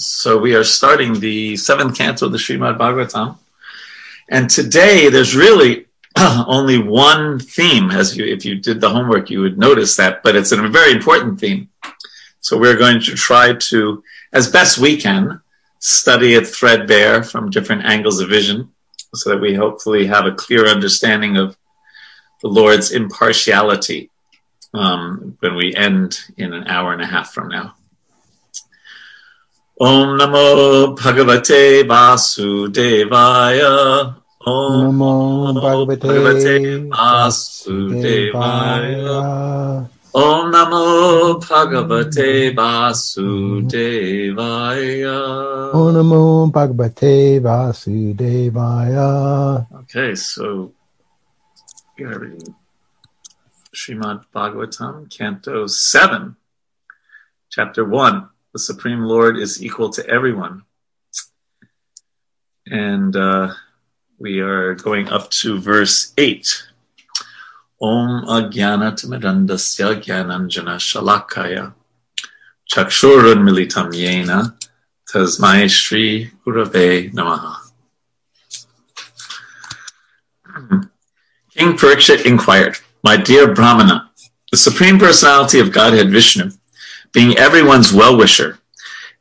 So we are starting the seventh canto of the Srimad Bhagavatam. And today there's really only one theme. As you, if you did the homework, you would notice that, but it's a very important theme. So we're going to try to, as best we can, study it threadbare from different angles of vision so that we hopefully have a clear understanding of the Lord's impartiality um, when we end in an hour and a half from now. Om Namo Bhagavate Vasudevaya. Om Namo Bhagavate Vasudevaya. Om Namo Bhagavate Vasudevaya. Om Namo Bhagavate Vasudevaya. Okay, so Srimad Bhagavatam, Canto 7, Chapter 1 the Supreme Lord is equal to everyone. And uh, we are going up to verse 8. Om Agyana Timidandasya Gyananjana Shalakaya Chakshurun Militam Yena Tasmai Shri Gurave Namaha. King Parikshit inquired, My dear Brahmana, the Supreme Personality of Godhead Vishnu being everyone's well wisher,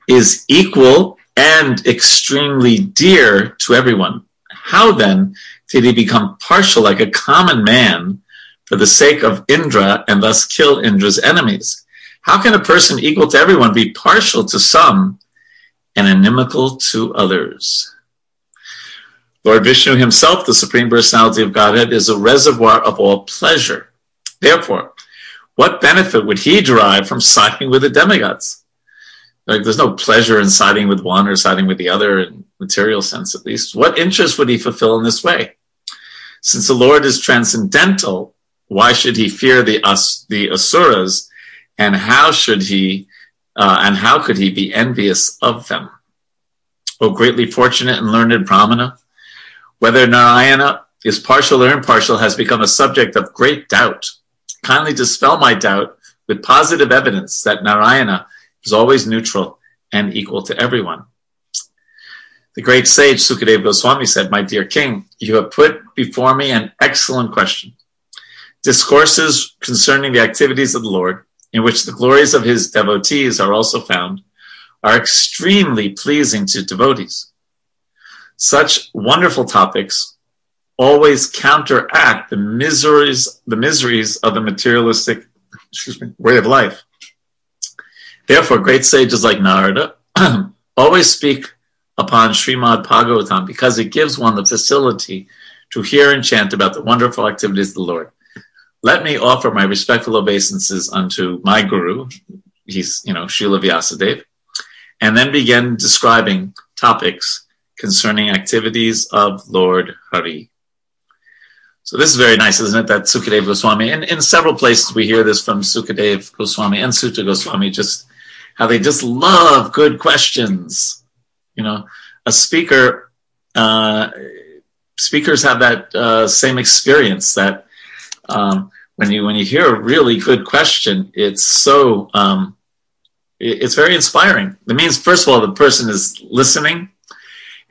is equal and extremely dear to everyone. How then did he become partial like a common man for the sake of Indra and thus kill Indra's enemies? How can a person equal to everyone be partial to some and inimical to others? Lord Vishnu himself, the Supreme Personality of Godhead, is a reservoir of all pleasure. Therefore, what benefit would he derive from siding with the demigods? Like, there's no pleasure in siding with one or siding with the other in material sense, at least. What interest would he fulfill in this way? Since the Lord is transcendental, why should he fear the the asuras, and how should he, uh, and how could he be envious of them? O greatly fortunate and learned Brahmana, whether Narayana is partial or impartial has become a subject of great doubt kindly dispel my doubt with positive evidence that Narayana is always neutral and equal to everyone. The great sage Sukadeva Goswami said, My dear king, you have put before me an excellent question. Discourses concerning the activities of the Lord, in which the glories of his devotees are also found, are extremely pleasing to devotees. Such wonderful topics always counteract the miseries the miseries of the materialistic excuse me, way of life. Therefore, great sages like Narada always speak upon Srimad Bhagavatam because it gives one the facility to hear and chant about the wonderful activities of the Lord. Let me offer my respectful obeisances unto my guru, he's, you know, Srila Vyasadeva, and then begin describing topics concerning activities of Lord Hari. So this is very nice, isn't it? That Sukadev Goswami, and in several places we hear this from Sukadev Goswami and Suta Goswami, just how they just love good questions. You know, a speaker, uh, speakers have that uh, same experience that um, when you when you hear a really good question, it's so um, it, it's very inspiring. It means first of all the person is listening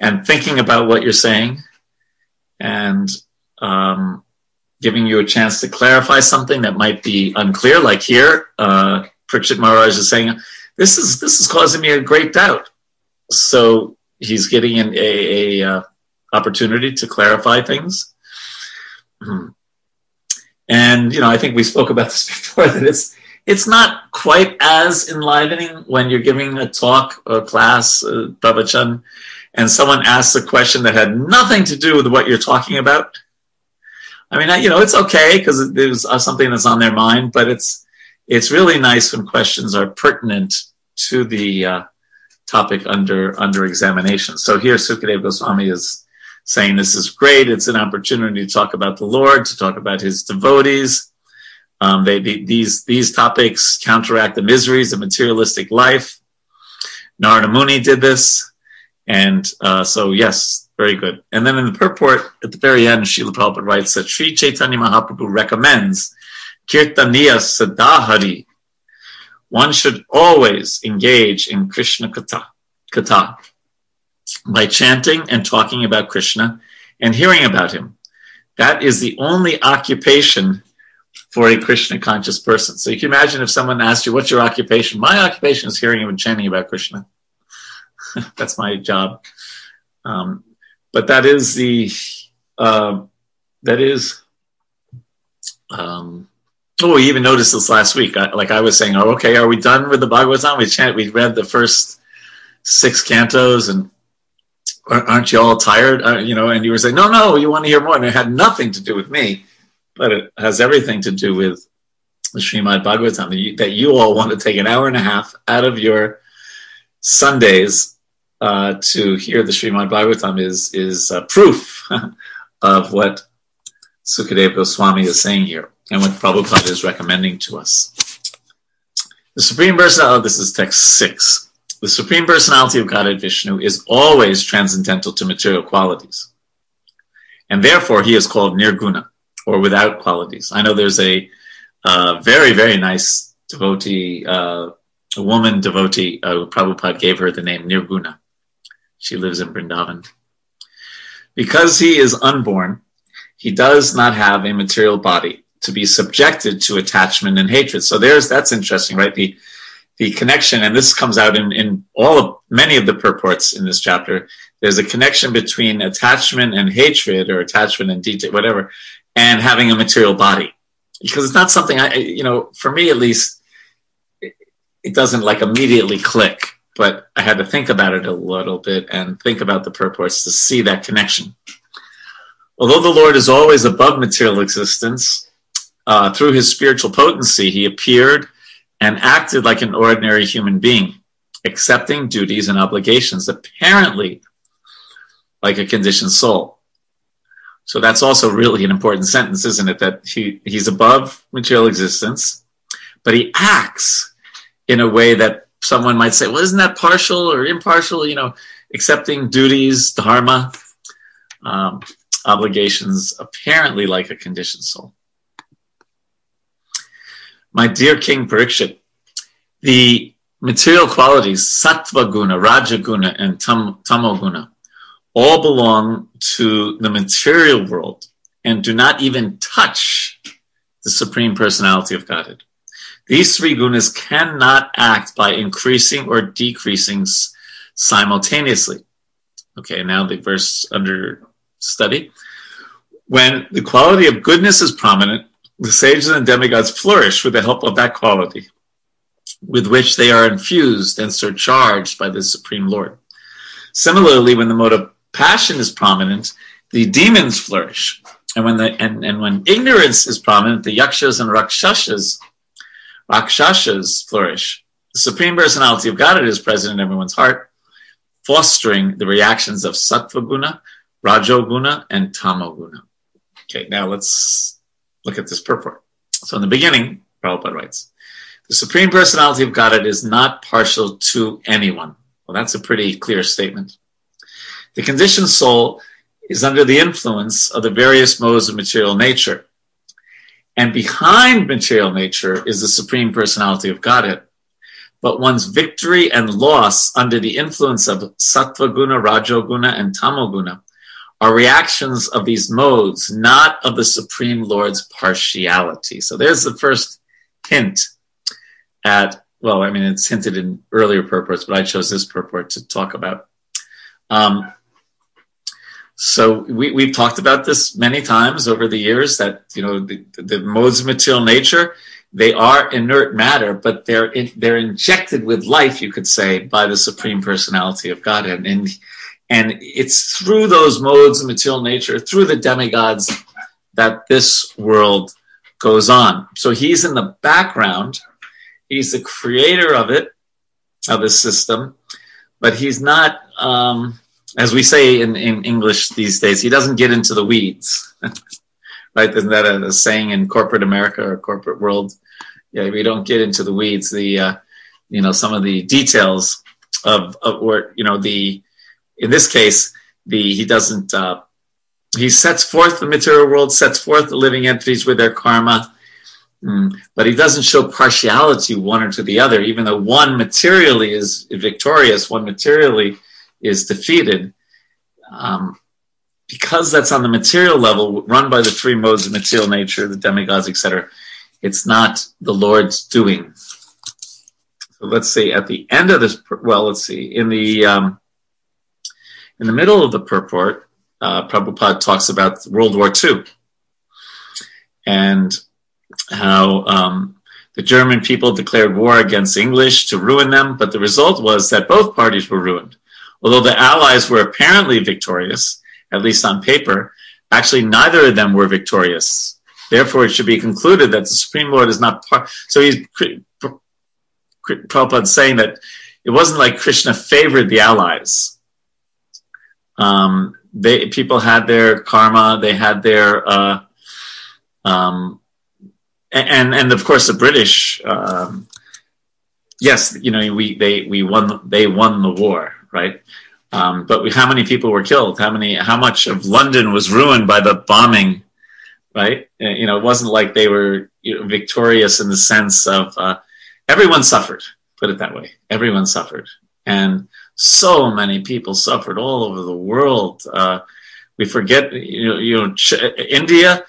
and thinking about what you're saying, and um, giving you a chance to clarify something that might be unclear. Like here, uh, Parikshit Maharaj is saying, "This is this is causing me a great doubt." So he's getting an a, a uh, opportunity to clarify things. Hmm. And you know, I think we spoke about this before that it's it's not quite as enlivening when you're giving a talk or a class, uh, pravachan, and someone asks a question that had nothing to do with what you're talking about I mean, you know, it's okay because there's uh, something that's on their mind, but it's it's really nice when questions are pertinent to the uh, topic under under examination. So here, Sukadeva Goswami is saying this is great. It's an opportunity to talk about the Lord, to talk about His devotees. Um, they, they, these these topics counteract the miseries of materialistic life. Narada Muni did this, and uh, so yes, very good. And then in the purport, at the very end, Srila Prabhupada writes that Sri Chaitanya Mahaprabhu recommends Kirtaniya Sadahari. One should always engage in Krishna Katha, kata, by chanting and talking about Krishna and hearing about him. That is the only occupation for a Krishna conscious person. So you can imagine if someone asked you, What's your occupation? My occupation is hearing and chanting about Krishna. That's my job. Um, but that is the, uh, that is, um, oh, we even noticed this last week. I, like I was saying, oh, okay, are we done with the Bhagavatam? We chant, we read the first six cantos and aren't you all tired? Uh, you know, and you were saying, no, no, you want to hear more. And it had nothing to do with me, but it has everything to do with the Srimad Bhagavatam that you, that you all want to take an hour and a half out of your Sundays uh, to hear the Srimad Bhagavatam is, is uh, proof of what Sukadeva Goswami is saying here and what Prabhupada is recommending to us. The Supreme Personality, oh, this is text six the Supreme Personality of Godhead Vishnu is always transcendental to material qualities. And therefore, he is called Nirguna, or without qualities. I know there's a uh, very, very nice devotee, uh, a woman devotee, uh, Prabhupada gave her the name Nirguna. She lives in Vrindavan. Because he is unborn, he does not have a material body to be subjected to attachment and hatred. So there's that's interesting, right? The the connection, and this comes out in, in all of many of the purports in this chapter. There's a connection between attachment and hatred, or attachment and detail, whatever, and having a material body, because it's not something I, you know, for me at least, it, it doesn't like immediately click. But I had to think about it a little bit and think about the purports to see that connection. Although the Lord is always above material existence, uh, through his spiritual potency, he appeared and acted like an ordinary human being, accepting duties and obligations, apparently like a conditioned soul. So that's also really an important sentence, isn't it? That he, he's above material existence, but he acts in a way that someone might say, well, isn't that partial or impartial? You know, accepting duties, dharma, um, obligations, apparently like a conditioned soul. My dear King Parikshit, the material qualities, sattva guna, raja guna, and tam, tamoguna, all belong to the material world and do not even touch the Supreme Personality of Godhead. These three gunas cannot act by increasing or decreasing simultaneously. Okay, now the verse under study. When the quality of goodness is prominent, the sages and demigods flourish with the help of that quality, with which they are infused and surcharged by the Supreme Lord. Similarly, when the mode of passion is prominent, the demons flourish. And when the and, and when ignorance is prominent, the yakshas and rakshasas, rakshasas flourish. The Supreme Personality of Godhead is present in everyone's heart, fostering the reactions of sattva guna, rajoguna, and tamoguna. Okay, now let's Look at this purport. So in the beginning, Prabhupada writes, the Supreme Personality of Godhead is not partial to anyone. Well, that's a pretty clear statement. The conditioned soul is under the influence of the various modes of material nature. And behind material nature is the Supreme Personality of Godhead. But one's victory and loss under the influence of Sattva Guna, Rajoguna, and Tamoguna are reactions of these modes, not of the Supreme Lord's partiality. So there's the first hint at, well, I mean, it's hinted in earlier purports, but I chose this purport to talk about. Um, so we, we've talked about this many times over the years that, you know, the, the modes of material nature, they are inert matter, but they're, in, they're injected with life, you could say, by the Supreme Personality of Godhead. And and it's through those modes of material nature, through the demigods, that this world goes on. So he's in the background. He's the creator of it, of his system, but he's not, um, as we say in, in English these days, he doesn't get into the weeds. right? Isn't that a, a, saying in corporate America or corporate world? Yeah, we don't get into the weeds. The, uh, you know, some of the details of, of or, you know, the, in this case, the he doesn't. Uh, he sets forth the material world, sets forth the living entities with their karma, Mm, but he doesn't show partiality one or to the other, even though one materially is victorious, one materially is defeated. Um, because that's on the material level, run by the three modes of material nature, the demigods, etc., it's not the Lord's doing. So let's see, at the end of this, well, let's see, in the um, in the middle of the purport, uh, Prabhupada talks about World War II and how um, the German people declared war against English to ruin them, but the result was that both parties were ruined. Although the Allies were apparently victorious, at least on paper, actually neither of them were victorious. Therefore, it should be concluded that the Supreme Lord is not part. So he's Prabhupada saying that it wasn't like Krishna favored the Allies. Um, they people had their karma, they had their uh, um, and and of course the British. Um, yes, you know we they we won they won the war, right? Um, but how many people were killed? How many? How much of London was ruined by the bombing? Right? Uh, you know, it wasn't like they were you know, victorious in the sense of uh, everyone suffered. Put it that way. Everyone suffered, and so many people suffered all over the world. Uh, we forget, you know, you know, India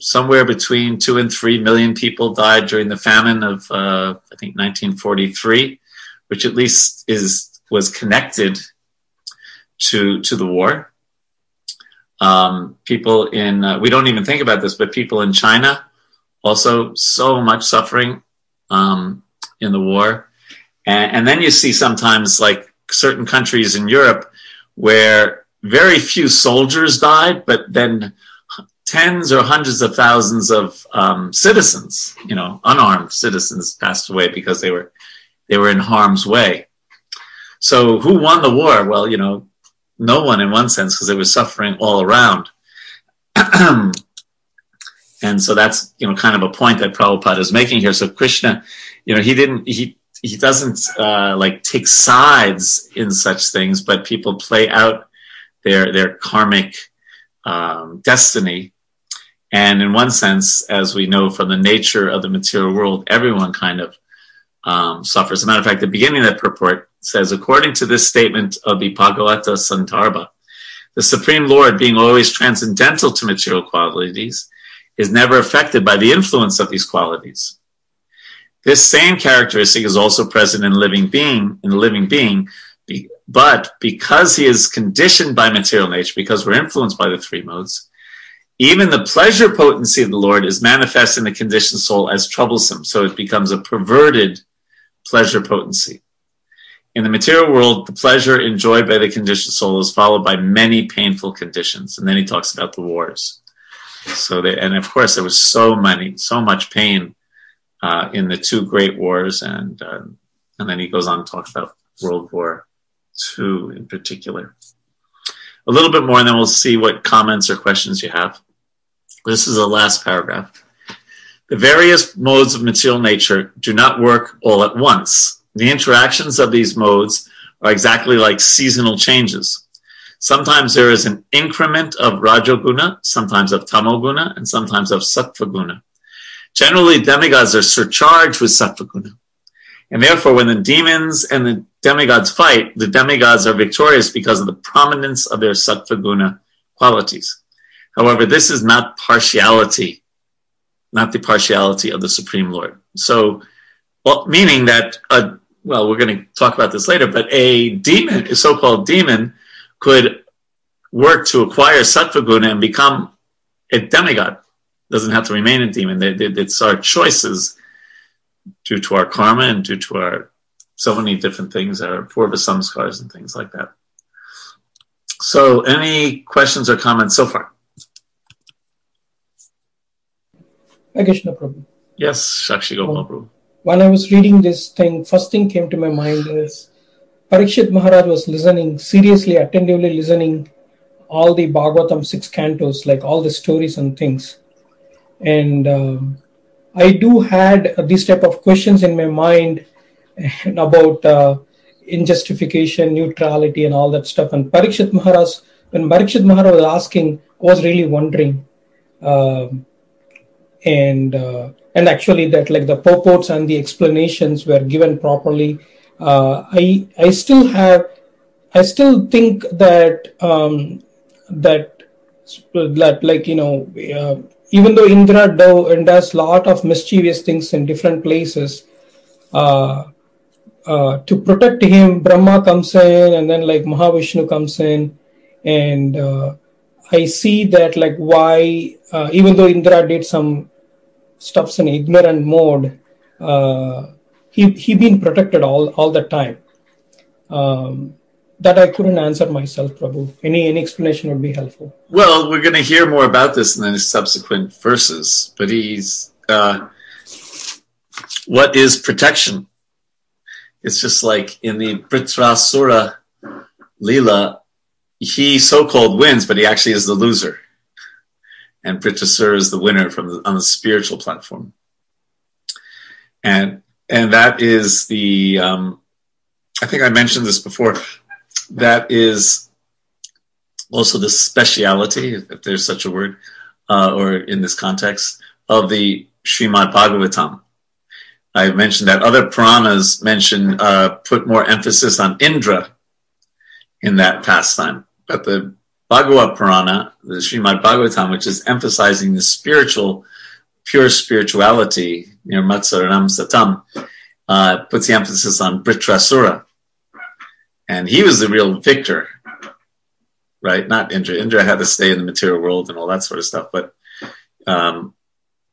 somewhere between two and three million people died during the famine of uh, I think 1943, which at least is was connected to to the war. Um, people in uh, we don't even think about this, but people in China also so much suffering um, in the war, and, and then you see sometimes like certain countries in Europe where very few soldiers died, but then tens or hundreds of thousands of um, citizens, you know, unarmed citizens passed away because they were they were in harm's way. So who won the war? Well, you know, no one in one sense because they were suffering all around. and so that's you know kind of a point that Prabhupada is making here. So Krishna, you know, he didn't he he doesn't uh, like take sides in such things, but people play out their their karmic um, destiny and in one sense, as we know from the nature of the material world, everyone kind of um, suffers. As a matter of fact, the beginning of that purport says, according to this statement of the Bhagavata Sandarbha, the Supreme Lord, being always transcendental to material qualities, is never affected by the influence of these qualities. This same characteristic is also present in living being, in the living being, but because he is conditioned by material nature, because we're influenced by the three modes, even the pleasure potency of the Lord is manifest in the conditioned soul as troublesome, so it becomes a perverted pleasure potency. In the material world, the pleasure enjoyed by the conditioned soul is followed by many painful conditions. And then he talks about the wars. So, they, and of course, there was so many, so much pain uh, in the two great wars, and uh, and then he goes on to talk about World War II in particular. A little bit more, and then we'll see what comments or questions you have. This is the last paragraph. The various modes of material nature do not work all at once. The interactions of these modes are exactly like seasonal changes. Sometimes there is an increment of Rajoguna, sometimes of Tamoguna, and sometimes of Sattvaguna. Generally, demigods are surcharged with Sattvaguna. And therefore, when the demons and the demigods fight, the demigods are victorious because of the prominence of their Sattvaguna qualities. However, this is not partiality, not the partiality of the Supreme Lord. So, well, meaning that, a, well, we're going to talk about this later, but a demon, a so called demon, could work to acquire Sattvaguna and become a demigod. Doesn't have to remain a demon. It's our choices due to our karma and due to our so many different things, our purva samskars and things like that. So, any questions or comments so far? Krishna Prabhu. Yes, Sakshi Gopal Prabhu. While I was reading this thing, first thing came to my mind is Parikshit Maharaj was listening, seriously, attentively listening all the Bhagavatam six cantos, like all the stories and things. And um, I do had these type of questions in my mind about uh, injustification, neutrality, and all that stuff. And Parikshit Maharaj, when Parikshit Maharaj was asking, was really wondering. Um, and uh, and actually that like the purports and the explanations were given properly. Uh, I I still have I still think that um, that that like you know uh, even though Indra do, does lot of mischievous things in different places, uh, uh, to protect him, Brahma comes in, and then like Mahavishnu comes in, and uh, I see that like why uh, even though Indra did some stuffs in ignorant mode, uh, he he been protected all all the time. Um, that I couldn't answer myself, Prabhu. Any any explanation would be helpful. Well, we're going to hear more about this in the subsequent verses, but he's uh, what is protection? It's just like in the Vritrasura Lila, he so-called wins, but he actually is the loser, and Vritrasura is the winner from the, on the spiritual platform, and and that is the um, I think I mentioned this before that is also the speciality, if there's such a word, uh, or in this context, of the Srimad Bhagavatam. I mentioned that other Puranas mention uh, put more emphasis on Indra in that pastime, but the Bhagavad Purana, the Srimad Bhagavatam, which is emphasizing the spiritual, pure spirituality, nirmatsaranam Satam, uh, puts the emphasis on Vritrasura, and he was the real victor, right? Not Indra. Indra had to stay in the material world and all that sort of stuff, but um,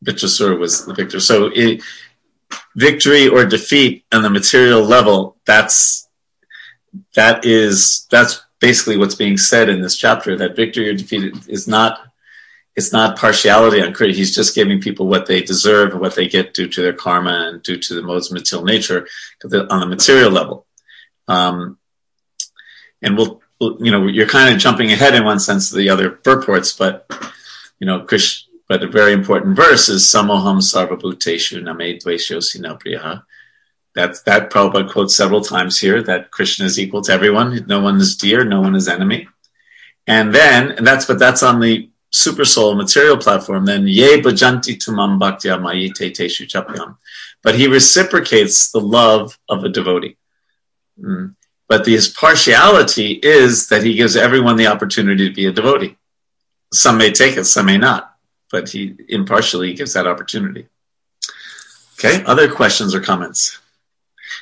Vritrasura was the victor. So it, victory or defeat on the material level, that's that is that's basically what's being said in this chapter. That victory or defeat is not it's not partiality on credit. He's just giving people what they deserve and what they get due to their karma and due to the modes of material nature on the material level. Um, and we'll, you know, you're kind of jumping ahead in one sense to the other purports, but, you know, Krish, but a very important verse is Samoham Sarvabhuteshu Name Dvesho Sinapriyaha. That, that Prabhupada quotes several times here that Krishna is equal to everyone. No one is dear, no one is enemy. And then, and that's, but that's on the super soul material platform. Then, ye bhajanti tumam bhaktya mayite teshu chapyam. But he reciprocates the love of a devotee. Mm. But his partiality is that he gives everyone the opportunity to be a devotee. Some may take it, some may not, but he impartially gives that opportunity. Okay, other questions or comments?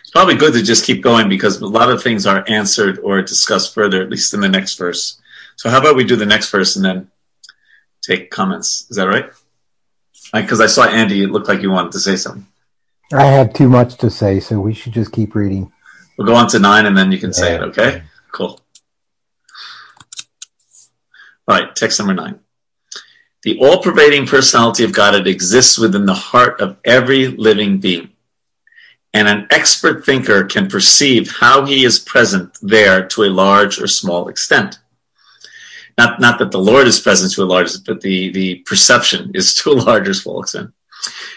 It's probably good to just keep going because a lot of things are answered or discussed further, at least in the next verse. So, how about we do the next verse and then take comments? Is that right? Because I saw Andy, it looked like you wanted to say something. I have too much to say, so we should just keep reading. We'll go on to nine and then you can yeah. say it, okay? Cool. All right, text number nine. The all pervading personality of God it exists within the heart of every living being. And an expert thinker can perceive how he is present there to a large or small extent. Not, not that the Lord is present to a large, but the, the perception is to a large or small extent.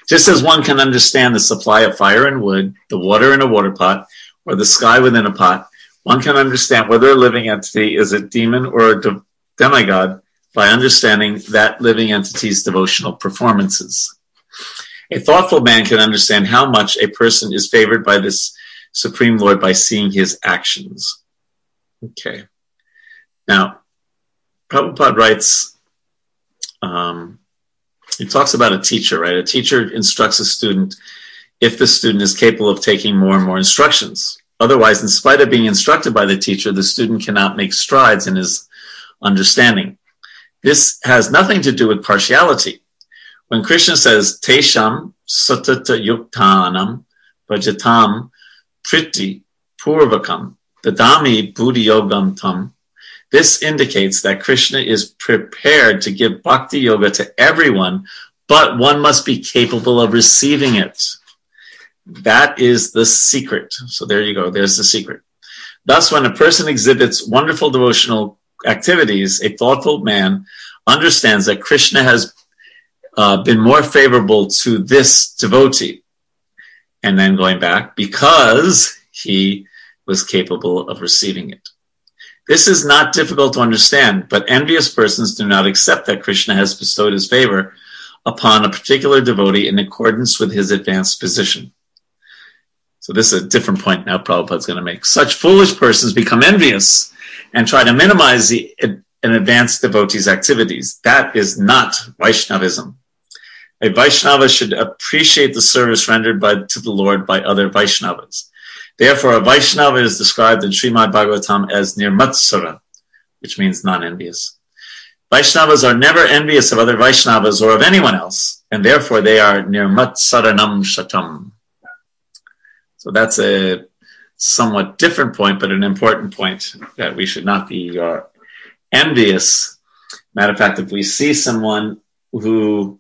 Just as one can understand the supply of fire and wood, the water in a water pot, or the sky within a pot, one can understand whether a living entity is a demon or a de- demigod by understanding that living entity's devotional performances. A thoughtful man can understand how much a person is favored by this Supreme Lord by seeing his actions. Okay. Now, Prabhupada writes, um, he talks about a teacher, right? A teacher instructs a student if the student is capable of taking more and more instructions. Otherwise, in spite of being instructed by the teacher, the student cannot make strides in his understanding. This has nothing to do with partiality. When Krishna says, Tesham satata yuktanam vajatam priti purvakam dadami buddhi yogam tam, this indicates that Krishna is prepared to give bhakti yoga to everyone, but one must be capable of receiving it. That is the secret. So there you go. There's the secret. Thus, when a person exhibits wonderful devotional activities, a thoughtful man understands that Krishna has uh, been more favorable to this devotee. And then going back, because he was capable of receiving it. This is not difficult to understand, but envious persons do not accept that Krishna has bestowed his favor upon a particular devotee in accordance with his advanced position. So this is a different point now Prabhupada's going to make. Such foolish persons become envious and try to minimize the, an advanced devotee's activities. That is not Vaishnavism. A Vaishnava should appreciate the service rendered by, to the Lord by other Vaishnavas. Therefore, a Vaishnava is described in Srimad Bhagavatam as nirmatsara, which means non-envious. Vaishnavas are never envious of other Vaishnavas or of anyone else, and therefore they are nirmatsaranam shatam. So that's a somewhat different point, but an important point that we should not be uh, envious. Matter of fact, if we see someone who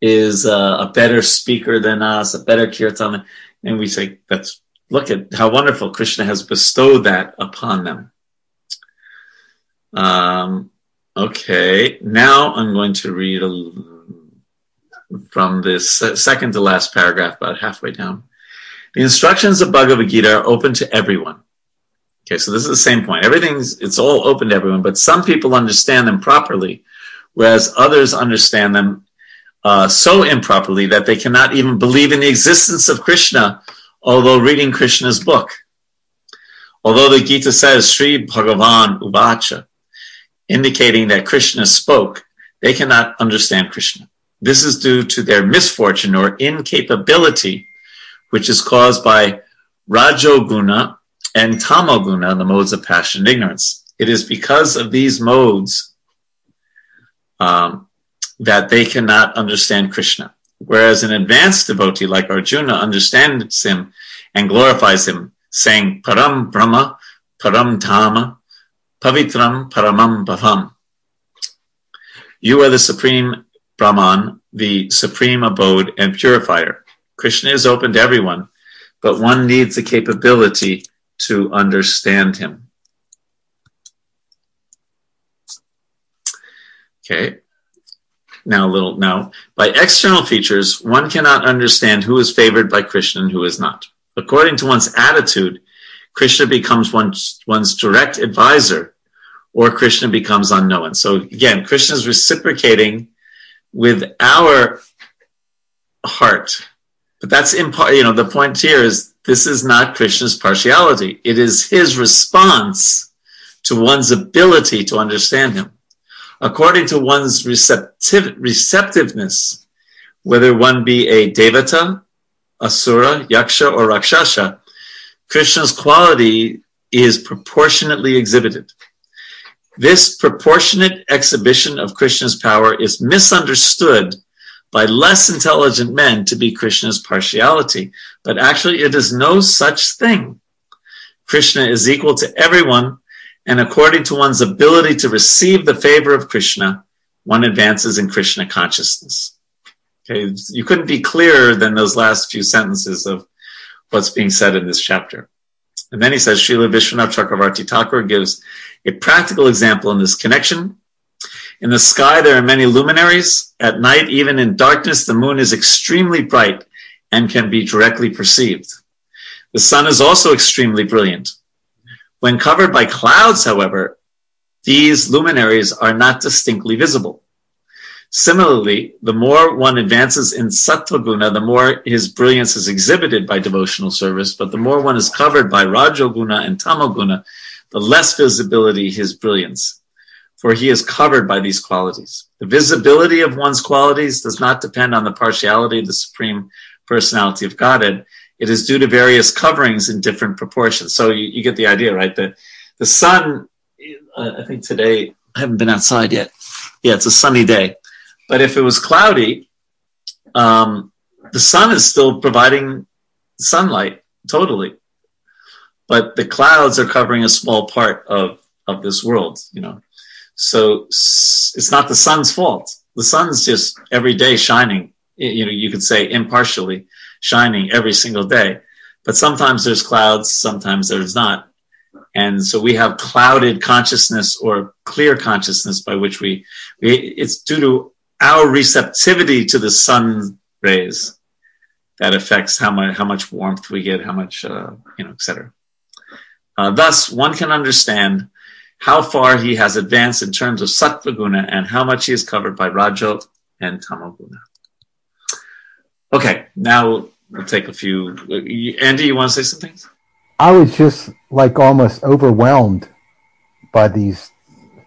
is uh, a better speaker than us, a better kirtan, and we say, "That's look at how wonderful Krishna has bestowed that upon them." Um, okay, now I'm going to read a, from this second to last paragraph, about halfway down. The instructions of Bhagavad Gita are open to everyone. Okay, so this is the same point. Everything's it's all open to everyone, but some people understand them properly, whereas others understand them uh, so improperly that they cannot even believe in the existence of Krishna, although reading Krishna's book. Although the Gita says Sri Bhagavan Uvacha, indicating that Krishna spoke, they cannot understand Krishna. This is due to their misfortune or incapability, which is caused by Rajoguna and Tamoguna, the modes of passion and ignorance. It is because of these modes um, that they cannot understand Krishna. Whereas an advanced devotee like Arjuna understands him and glorifies him, saying Param Brahma, Param Dhama, Pavitram Paramam Bhavam. You are the supreme Brahman, the supreme abode and purifier. Krishna is open to everyone, but one needs the capability to understand him. Okay. Now, a little now, by external features, one cannot understand who is favored by Krishna and who is not. According to one's attitude, Krishna becomes one's, one's direct advisor, or Krishna becomes unknown. So again, Krishna is reciprocating with our heart. But that's imp- you know, the point here is this is not Krishna's partiality. It is his response to one's ability to understand him according to one's receptiv- receptiveness, whether one be a devata, asura, yaksha, or rakshasha, Krishna's quality is proportionately exhibited. This proportionate exhibition of Krishna's power is misunderstood by less intelligent men to be Krishna's partiality, but actually it is no such thing. Krishna is equal to everyone and according to one's ability to receive the favor of Krishna, one advances in Krishna consciousness. Okay, you couldn't be clearer than those last few sentences of what's being said in this chapter. And then he says, Srila Vishwanath Chakravarti Thakur gives a practical example in this connection. In the sky, there are many luminaries. At night, even in darkness, the moon is extremely bright and can be directly perceived. The sun is also extremely brilliant. When covered by clouds, however, these luminaries are not distinctly visible. Similarly, the more one advances in Sattvaguna, the more his brilliance is exhibited by devotional service, but the more one is covered by Rajoguna and Tamoguna, the less visibility his brilliance, for he is covered by these qualities. The visibility of one's qualities does not depend on the partiality of the Supreme Personality of Godhead, it is due to various coverings in different proportions. So you, you get the idea, right? The, the sun, uh, I think today, I haven't been outside yet. Yeah, it's a sunny day. But if it was cloudy, um, the sun is still providing sunlight totally. But the clouds are covering a small part of, of this world, you know. So it's not the sun's fault. The sun's just every day shining, you know, you could say impartially shining every single day. But sometimes there's clouds, sometimes there's not. And so we have clouded consciousness or clear consciousness by which we, we it's due to our receptivity to the sun rays that affects how much, how much warmth we get, how much, uh, you know, etc. Uh, thus, one can understand how far he has advanced in terms of sattva guna and how much he is covered by rajo and tamoguna. Okay, now we'll take a few. Andy, you want to say something? I was just like almost overwhelmed by these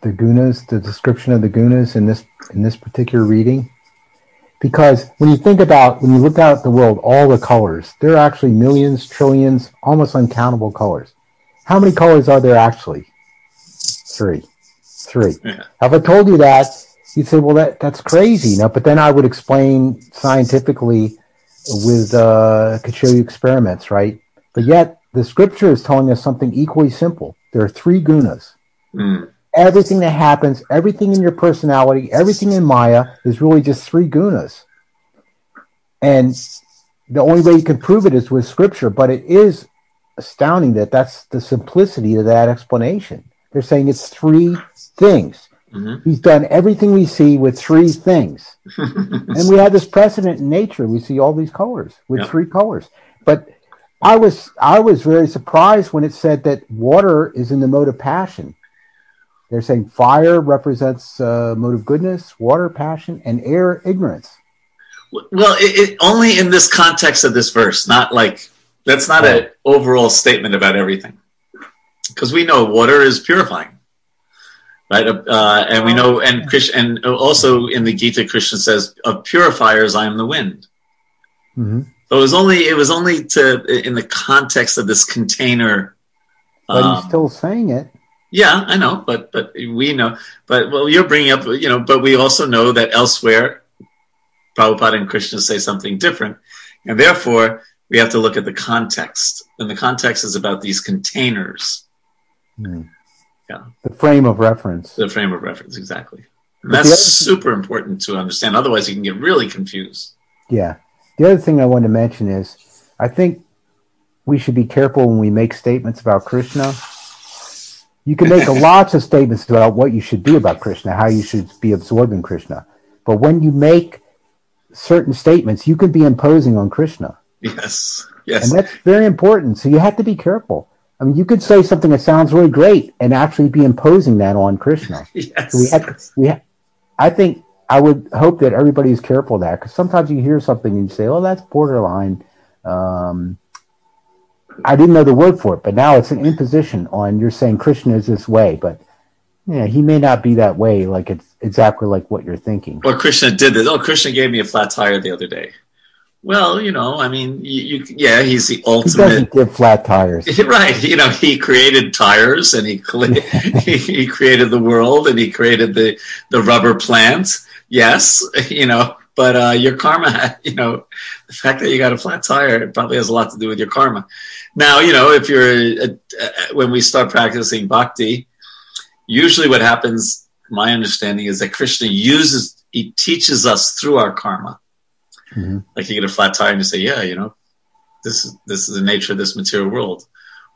the gunas, the description of the gunas in this in this particular reading. Because when you think about when you look out at the world, all the colors, there are actually millions, trillions, almost uncountable colors. How many colors are there actually? Three. Three. Yeah. If I told you that, you'd say, well, that, that's crazy. Know, but then I would explain scientifically with, uh, could show you experiments, right? But yet the scripture is telling us something equally simple. There are three gunas. Mm. Everything that happens, everything in your personality, everything in Maya is really just three gunas. And the only way you can prove it is with scripture, but it is astounding that that's the simplicity of that explanation. They're saying it's three things. Mhm. He's done everything we see with three things. and we have this precedent in nature. We see all these colors with Yeah. three colors. But I was I was very surprised when it said that water is in the mode of passion. They're saying fire represents uh, mode of goodness, water passion, and air ignorance. Well, it, it, only in this context of this verse, not like that's not an overall statement about everything, because we know water is purifying, right? Uh, and we know, and Krishna, and also in the Gita, Krishna says, "Of purifiers, I am the wind." Mm-hmm. So it was only it was only to in the context of this container. But um, he's still saying it. Yeah, I know, but but we know. But well, you're bringing up, you know, but we also know that elsewhere, Prabhupada and Krishna say something different, and therefore we have to look at the context. And the context is about these containers, Mm. Yeah. The frame of reference. the frame of reference, exactly. And that's other- super important to understand. Otherwise, you can get really confused. Yeah. The other thing I want to mention is I think we should be careful when we make statements about Krishna. You can make lots of statements about what you should do about Krishna, how you should be absorbed in Krishna. But when you make certain statements, you can be imposing on Krishna. Yes, Yes. And that's very important. So you have to be careful. I mean, you could say something that sounds really great and actually be imposing that on Krishna. yes. So we have, we ha- I think I would hope that everybody is careful of that because sometimes you hear something and you say, "Oh, that's borderline." Um, I didn't know the word for it, but now it's an imposition on. You're saying Krishna is this way, but yeah, he may not be that way. Like it's exactly like what you're thinking. Or Krishna did this. Oh, Krishna gave me a flat tire the other day. Well, you know, I mean, you, you yeah, he's the ultimate. He doesn't give flat tires. Right, you know, he created tires and he he, created the world and he created the the rubber plant. Yes, you know, but uh, your karma, you know, the fact that you got a flat tire it probably has a lot to do with your karma. Now, you know, if you're uh, uh, when we start practicing bhakti, usually what happens, my understanding is that Krishna uses he teaches us through our karma. Mhm. Like you get a flat tire and you say, yeah, you know, this is this is the nature of this material world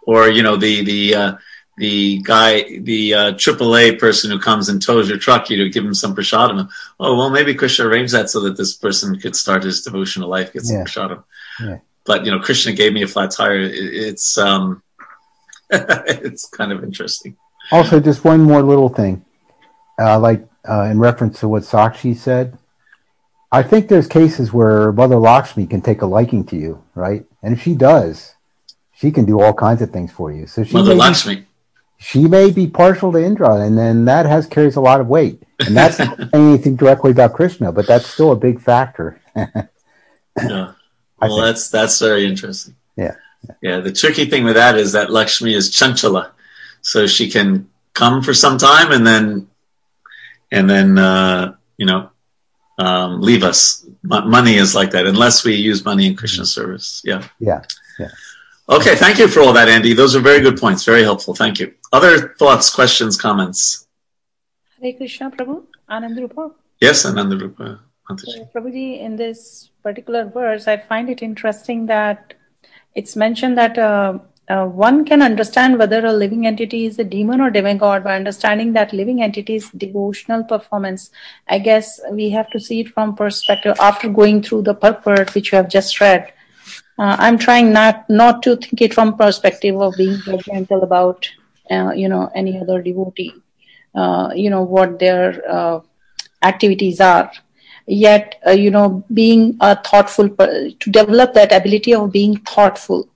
or you know the the uh, the guy the uh, AAA person who comes and tows your truck you to give him some prasadam. Oh well, maybe Krishna arranged that so that this person could start his devotional life, get some Yeah. prasadam. Yeah. But you know, Krishna gave me a flat tire. It, it's um, it's kind of interesting. Also, just one more little thing, uh, like uh, in reference to what Sakshi said. I think there's cases where Mother Lakshmi can take a liking to you, right? And if she does, she can do all kinds of things for you. So she Mother be, Lakshmi. she may be partial to Indra, and then that has carries a lot of weight. And that's not saying anything directly about Krishna, but that's still a big factor. Yeah. Well, that's that's very interesting. Yeah. Yeah. The tricky thing with that is that Lakshmi is chanchala, so she can come for some time and then and then uh, you know um, leave us. Mo- money is like that unless we use money in Krishna service. Yeah. yeah. Yeah. Okay. Thank you for all that, Andy. Those are very good points. Very helpful. Thank you. Other thoughts, questions, comments? Hare Krishna, Prabhu. Anand Rupa. Yes, Ananda Rupa. Mataji. So, Prabhuji, in this particular verse, I find it interesting that it's mentioned that uh, uh, one can understand whether a living entity is a demon or demigod by understanding that living entity's devotional performance. I guess we have to see it from perspective after going through the purport which you have just read. Uh, I'm trying not not to think it from perspective of being judgmental about uh, you know any other devotee, uh, you know what their uh, activities are yet uh, you know being a thoughtful to develop that ability of being thoughtful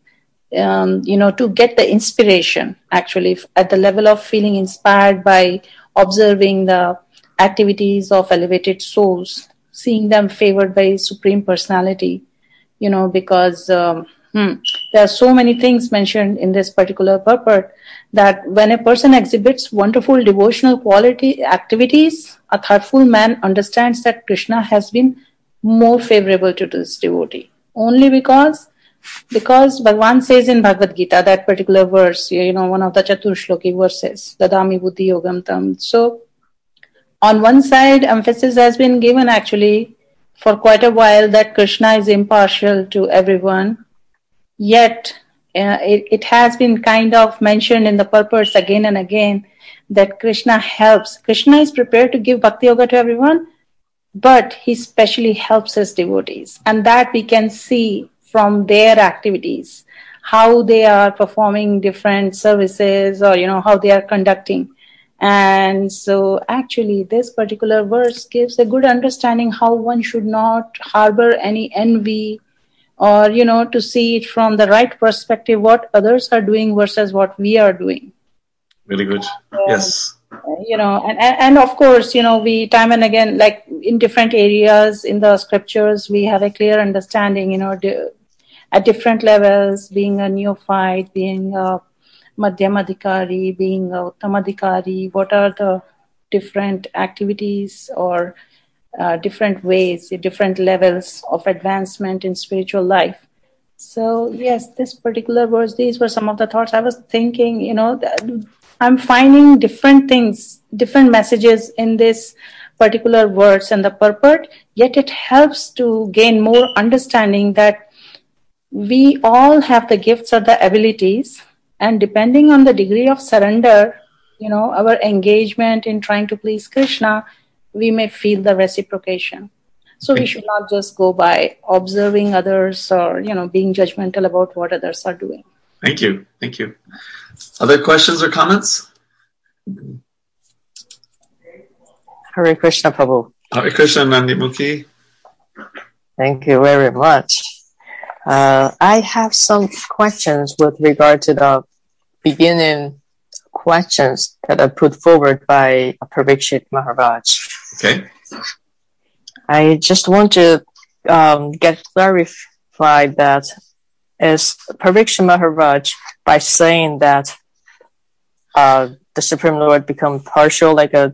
um, you know to get the inspiration actually at the level of feeling inspired by observing the activities of elevated souls seeing them favored by supreme personality you know because um, hmm, there are so many things mentioned in this particular purport that when a person exhibits wonderful devotional quality activities, a thoughtful man understands that Krishna has been more favorable to this devotee. Only because because Bhagavan says in Bhagavad Gita, that particular verse, you know, one of the Chaturshloki verses, Dadami Buddhi Yogam Tam. So, on one side, emphasis has been given actually for quite a while that Krishna is impartial to everyone. Yet, uh, it, it has been kind of mentioned in the purpose again and again that Krishna helps. Krishna is prepared to give bhakti yoga to everyone, but he specially helps his devotees. And that we can see from their activities, how they are performing different services or, you know, how they are conducting. And so actually this particular verse gives a good understanding how one should not harbor any envy or you know to see it from the right perspective what others are doing versus what we are doing. Really good. Yes. You know and, and, and of course you know we time and again like in different areas in the scriptures we have a clear understanding you know at different levels being a neophyte being a madhyamadikari being a uttamadikari what are the different activities or uh, different ways, different levels of advancement in spiritual life. So, yes, this particular verse, these were some of the thoughts I was thinking, you know, I'm finding different things, different messages in this particular verse and the purport, yet it helps to gain more understanding that we all have the gifts or the abilities, and depending on the degree of surrender, you know, our engagement in trying to please Krishna, we may feel the reciprocation. So we should not just go by observing others or you know being judgmental about what others are doing. Thank you, thank you. Other questions or comments? Hare Krishna Prabhu. Hare Krishna Nandimukhi. Thank you very much. Uh, I have some questions with regard to the beginning questions that are put forward by Parikshit Maharaj. Okay. I just want to um, get clarified that is Parikshit Maharaj by saying that uh, the Supreme Lord become partial like a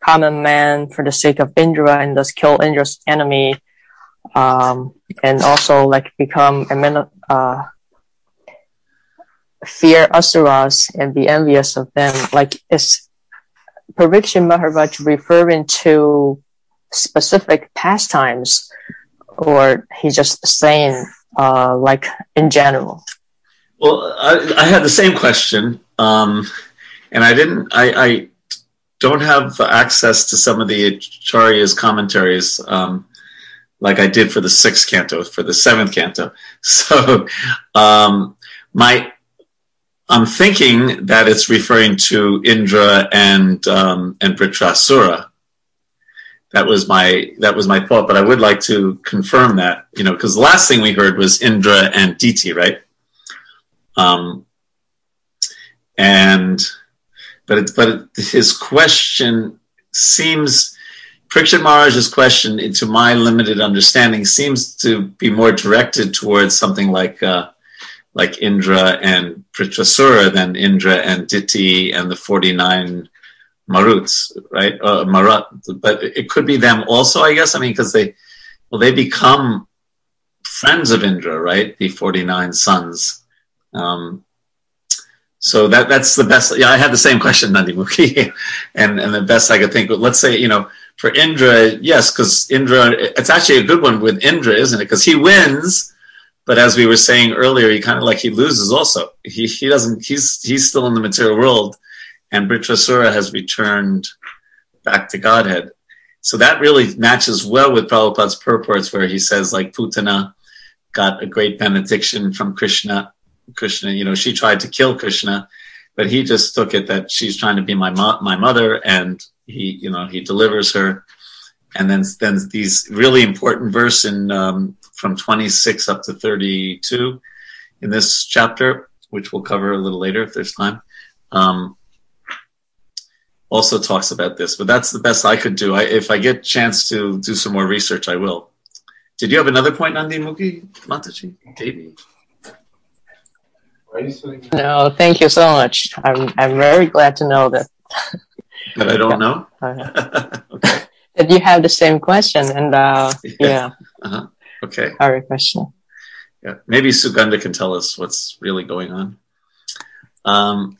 common man for the sake of Indra and thus kill Indra's enemy, um, and also like become a uh, fear asuras and be envious of them. Like is Parikshit Maharaj referring to specific pastimes, or he just saying uh, like in general? Well, I, I had the same question, um, and I didn't. I, I, don't have access to some of the Acharya's commentaries. Um, like I did for the sixth canto, for the seventh canto. So, um, my I'm thinking that it's referring to Indra and um, and Vritrasura. That was my that was my thought, but I would like to confirm that you know because the last thing we heard was Indra and Diti, right? Um, and but it, but his question seems Parikshit Maharaj's question, to my limited understanding, seems to be more directed towards something like. Uh, like Indra and Vritrasura than Indra and Diti and the 49 Maruts, right? Uh, but it could be them also, I guess. I mean, because they, well, they become friends of Indra, right? The 49 sons. Um, so that that's the best. Yeah, I had the same question, Nandimukhi, and and the best I could think. Let's say you know for Indra, yes, because Indra, it's actually a good one with Indra, isn't it? Because he wins, but as we were saying earlier, he kind of like he loses also. He he doesn't. He's he's still in the material world, and Vritrasura has returned back to Godhead. So that really matches well with Prabhupada's purports, where he says like Putana got a great benediction from Krishna. Krishna, you know, she tried to kill Krishna, but he just took it that she's trying to be my mo- my mother, and he, you know, he delivers her and then then these really important verse in um, from 26 up to 32 in this chapter, which we'll cover a little later if there's time. Um, also talks about this, but that's the best I could do. I, if I get chance to do some more research, I will. Did you have another point, Nandi Mukhi Mataji? Davey? No, thank you so much. I'm I'm very glad to know that. That I don't know. okay. That you have the same question, and uh, yeah. yeah. Uh-huh. Okay. Very question. Yeah, maybe Suganda can tell us what's really going on. Um,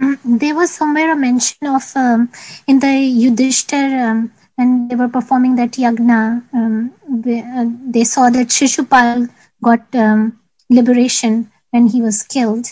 mm, there was somewhere a mention of um, in the Yudhishthir um, when they were performing that yagna, um, they, uh, they, saw that Shishupal got um, liberation when he was killed.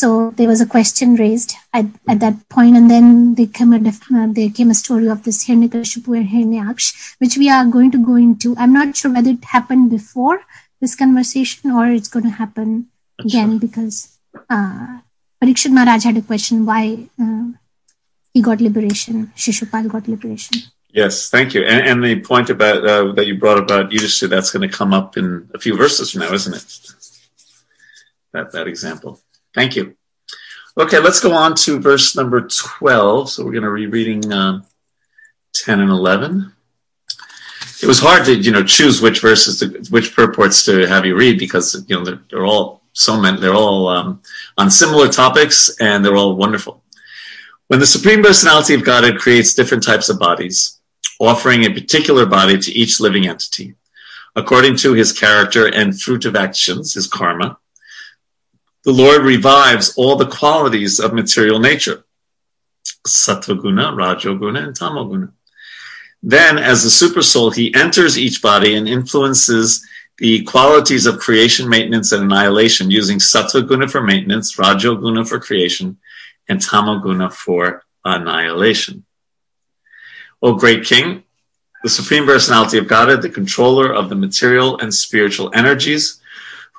So there was a question raised at, at that point, and then there came a uh, there came a story of this Hiranyakashipu and Hiranyaksh, which we are going to go into. I'm not sure whether it happened before this conversation or it's going to happen again because uh, Parikshit Maharaj had a question why uh, he got liberation, Shishupal got liberation. Yes, thank you. And, and the point about uh, that you brought about Yudhishthira, that's going to come up in a few verses from now, isn't it? That that example. Thank you. Okay, let's go on to verse number twelve. So we're going to be reading um, ten and eleven. It was hard to you know choose which verses, to, which purports to have you read because you know they're, they're all so many. They're all um, on similar topics and they're all wonderful. When the Supreme Personality of Godhead creates different types of bodies, offering a particular body to each living entity, according to his character and fruit of actions, his karma, the Lord revives all the qualities of material nature, sattvaguna, rajoguna, and tamoguna. Then, as the supersoul, he enters each body and influences the qualities of creation, maintenance, and annihilation using sattvaguna for maintenance, rajoguna for creation, and tamoguna for annihilation. O great king, the supreme personality of Godhead, the controller of the material and spiritual energies,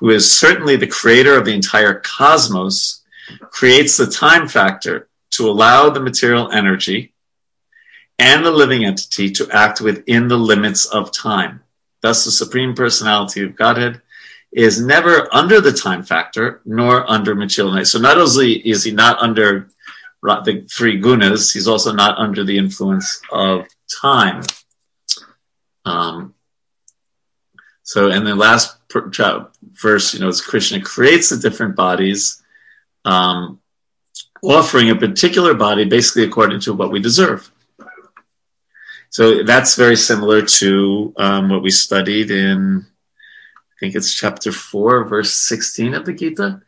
who is certainly the creator of the entire cosmos, creates the time factor to allow the material energy and the living entity to act within the limits of time. Thus, the supreme personality of Godhead is never under the time factor nor under material So not only is he not under the three gunas, he's also not under the influence of time. Um, so, and the last verse, you know, as Krishna creates the different bodies, um, offering a particular body basically according to what we deserve. So that's very similar to um, what we studied in I think it's chapter 4, verse 16 of the Gita,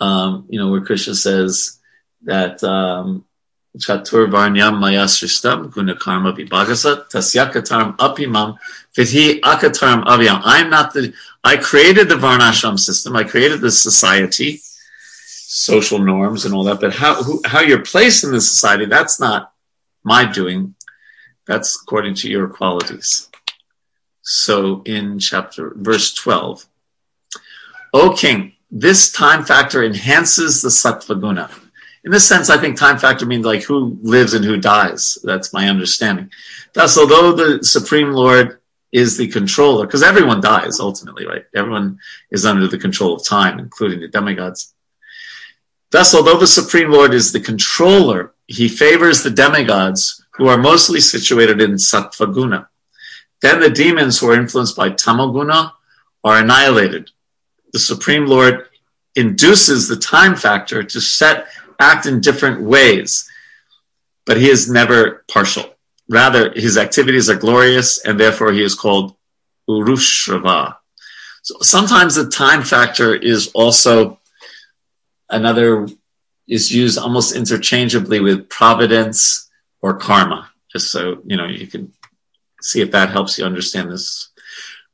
um, you know, where Krishna says that um, Chatur Varnyam Maya Srishtam Guna Karma Vibhagasa Tasyakatarm Apimam Vidhi Akatarm Avyam. I'm not the, I created the Varnashram system, I created the society, social norms and all that, but how, who, how you're placed in the society, that's not my doing. That's according to your qualities. So in chapter, verse 12, O king, this time factor enhances the sattva guna. In this sense, I think time factor means like who lives and who dies. That's my understanding. Thus, although the Supreme Lord is the controller, because everyone dies ultimately, right? Everyone is under the control of time, including the demigods. Thus, although the Supreme Lord is the controller, he favors the demigods who are mostly situated in sattva guna. Then the demons who are influenced by tamoguna are annihilated. The Supreme Lord induces the time factor to set act in different ways, but he is never partial. Rather, his activities are glorious, and therefore he is called Urushrava. So sometimes the time factor is also another is used almost interchangeably with providence or karma. Just so you know, you can see if that helps you understand this.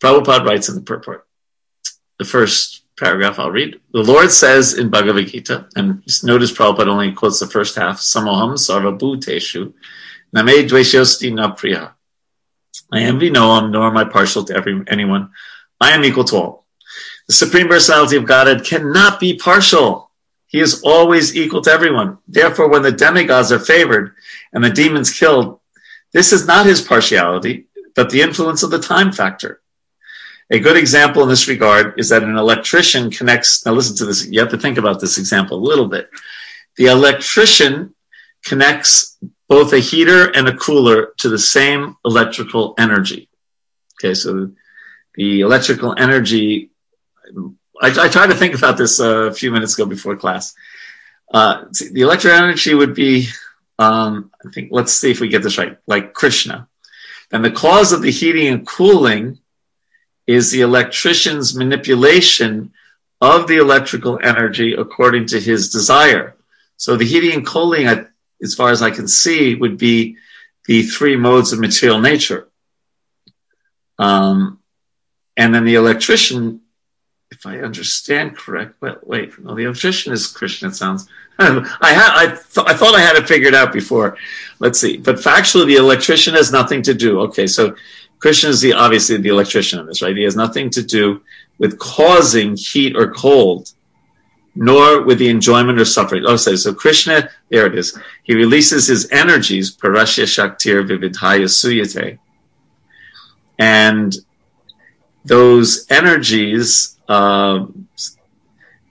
Prabhupada writes in the purport, the first paragraph I'll read. The Lord says in Bhagavad Gita, and notice Prabhupada only quotes the first half, Samoham sarva bhuteshu, name dveshyosti na priya. I envy no one, nor am I partial to every, anyone. I am equal to all. The Supreme Personality of Godhead cannot be partial. He is always equal to everyone. Therefore, when the demigods are favored and the demons killed, This is not his partiality, but the influence of the time factor. A good example in this regard is that an electrician connects, now listen to this, you have to think about this example a little bit. The electrician connects both a heater and a cooler to the same electrical energy. Okay, so the electrical energy, I, I tried to think about this a few minutes ago before class. Uh, the electrical energy would be, um, I think, let's see if we get this right, like Krishna. And the cause of the heating and cooling is the electrician's manipulation of the electrical energy according to his desire. So the heating and cooling, as far as I can see, would be the three modes of material nature. Um, and then the electrician, if I understand correct, wait, wait no, the electrician is Krishna, it sounds. I, had, I, th- I thought I had it figured out before. Let's see. But factually, the electrician has nothing to do. Okay, so Krishna is the obviously the electrician in this, right? He has nothing to do with causing heat or cold, nor with the enjoyment or suffering. Oh, so, so Krishna, there it is. He releases his energies, parashya shaktir vividhaya suyate. And those energies uh,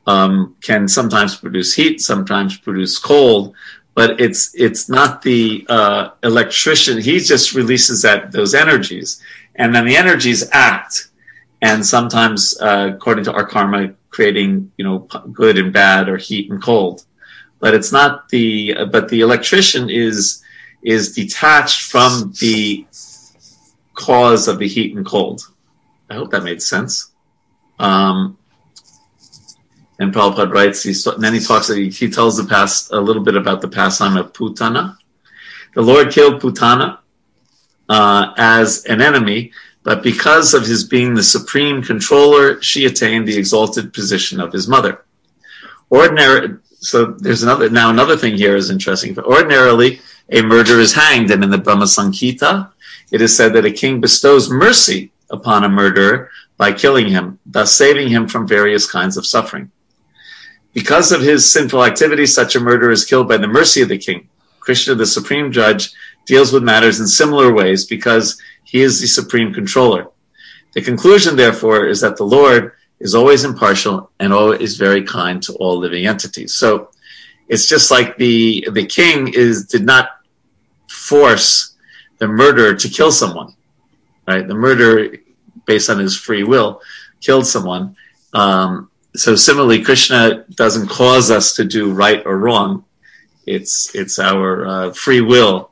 um, can sometimes produce heat, sometimes produce cold, but it's it's not the uh, electrician. He just releases that those energies, and then the energies act, and sometimes, uh, according to our karma, creating you know good and bad or heat and cold. But it's not the but the electrician is is detached from the cause of the heat and cold. I hope that made sense. Um, and Prabhupada writes, he, then he talks, he, he tells the past, a little bit about the pastime of Putana. The Lord killed Putana uh, as an enemy, but because of his being the supreme controller, she attained the exalted position of his mother. Ordinary, so there's another, now another thing here is interesting. Ordinarily, a murderer is hanged, and in the Brahma Samhita, it is said that a king bestows mercy upon a murderer by killing him, thus saving him from various kinds of suffering. Because of his sinful activity, such a murderer is killed by the mercy of the king. Krishna, the supreme judge, deals with matters in similar ways because he is the supreme controller. The conclusion, therefore, is that the Lord is always impartial and always very kind to all living entities. So it's just like the the king is did not force the murderer to kill someone, right? The murderer, based on his free will, killed someone. Um, so similarly, Krishna doesn't cause us to do right or wrong. It's it's our uh, free will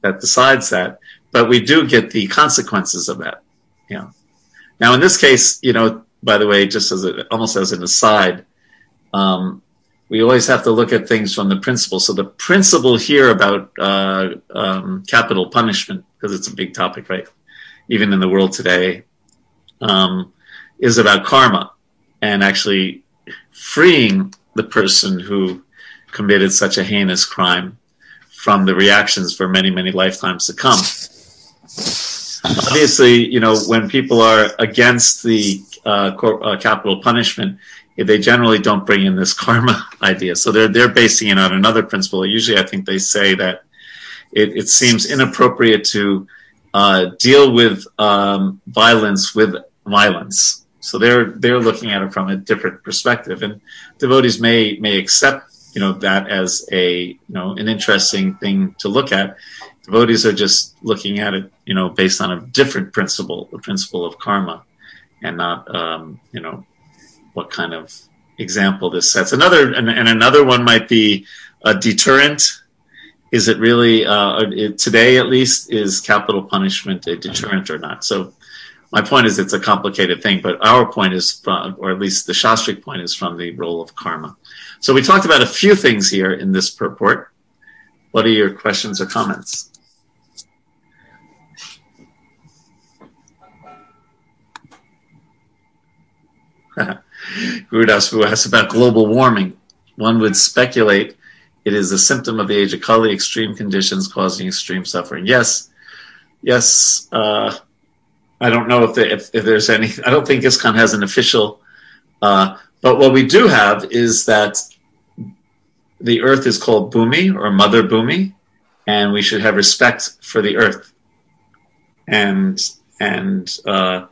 that decides that, but we do get the consequences of that. Yeah. Now, in this case, you know, by the way, just as a, almost as an aside, um, we always have to look at things from the principle. So the principle here about uh, um, capital punishment, because it's a big topic, right? Even in the world today, um, is about karma and actually freeing the person who committed such a heinous crime from the reactions for many, many lifetimes to come. Obviously, you know, when people are against the uh, cor- uh, capital punishment, they generally don't bring in this karma idea. So they're they're basing it on another principle. Usually, I think they say that it, it seems inappropriate to uh, deal with um, violence with violence. So they're they're looking at it from a different perspective, and devotees may may accept you know that as a you know an interesting thing to look at. Devotees are just looking at it you know based on a different principle, the principle of karma, and not um, you know what kind of example this sets. Another and, and another one might be a deterrent. Is it really uh, today at least is capital punishment a deterrent or not? So my point is it's a complicated thing, but our point is from, or at least the Shastric point is from the role of karma. So we talked about a few things here in this purport. What are your questions or comments? Gurudas who asks about global warming. One would speculate it is a symptom of the age of Kali, extreme conditions causing extreme suffering. Yes, yes, uh, I don't know if, if, if, there's any. I don't think ISKCON has an official. Uh, but what we do have is that the Earth is called Bhumi or Mother Bhumi, and we should have respect for the earth. And and uh,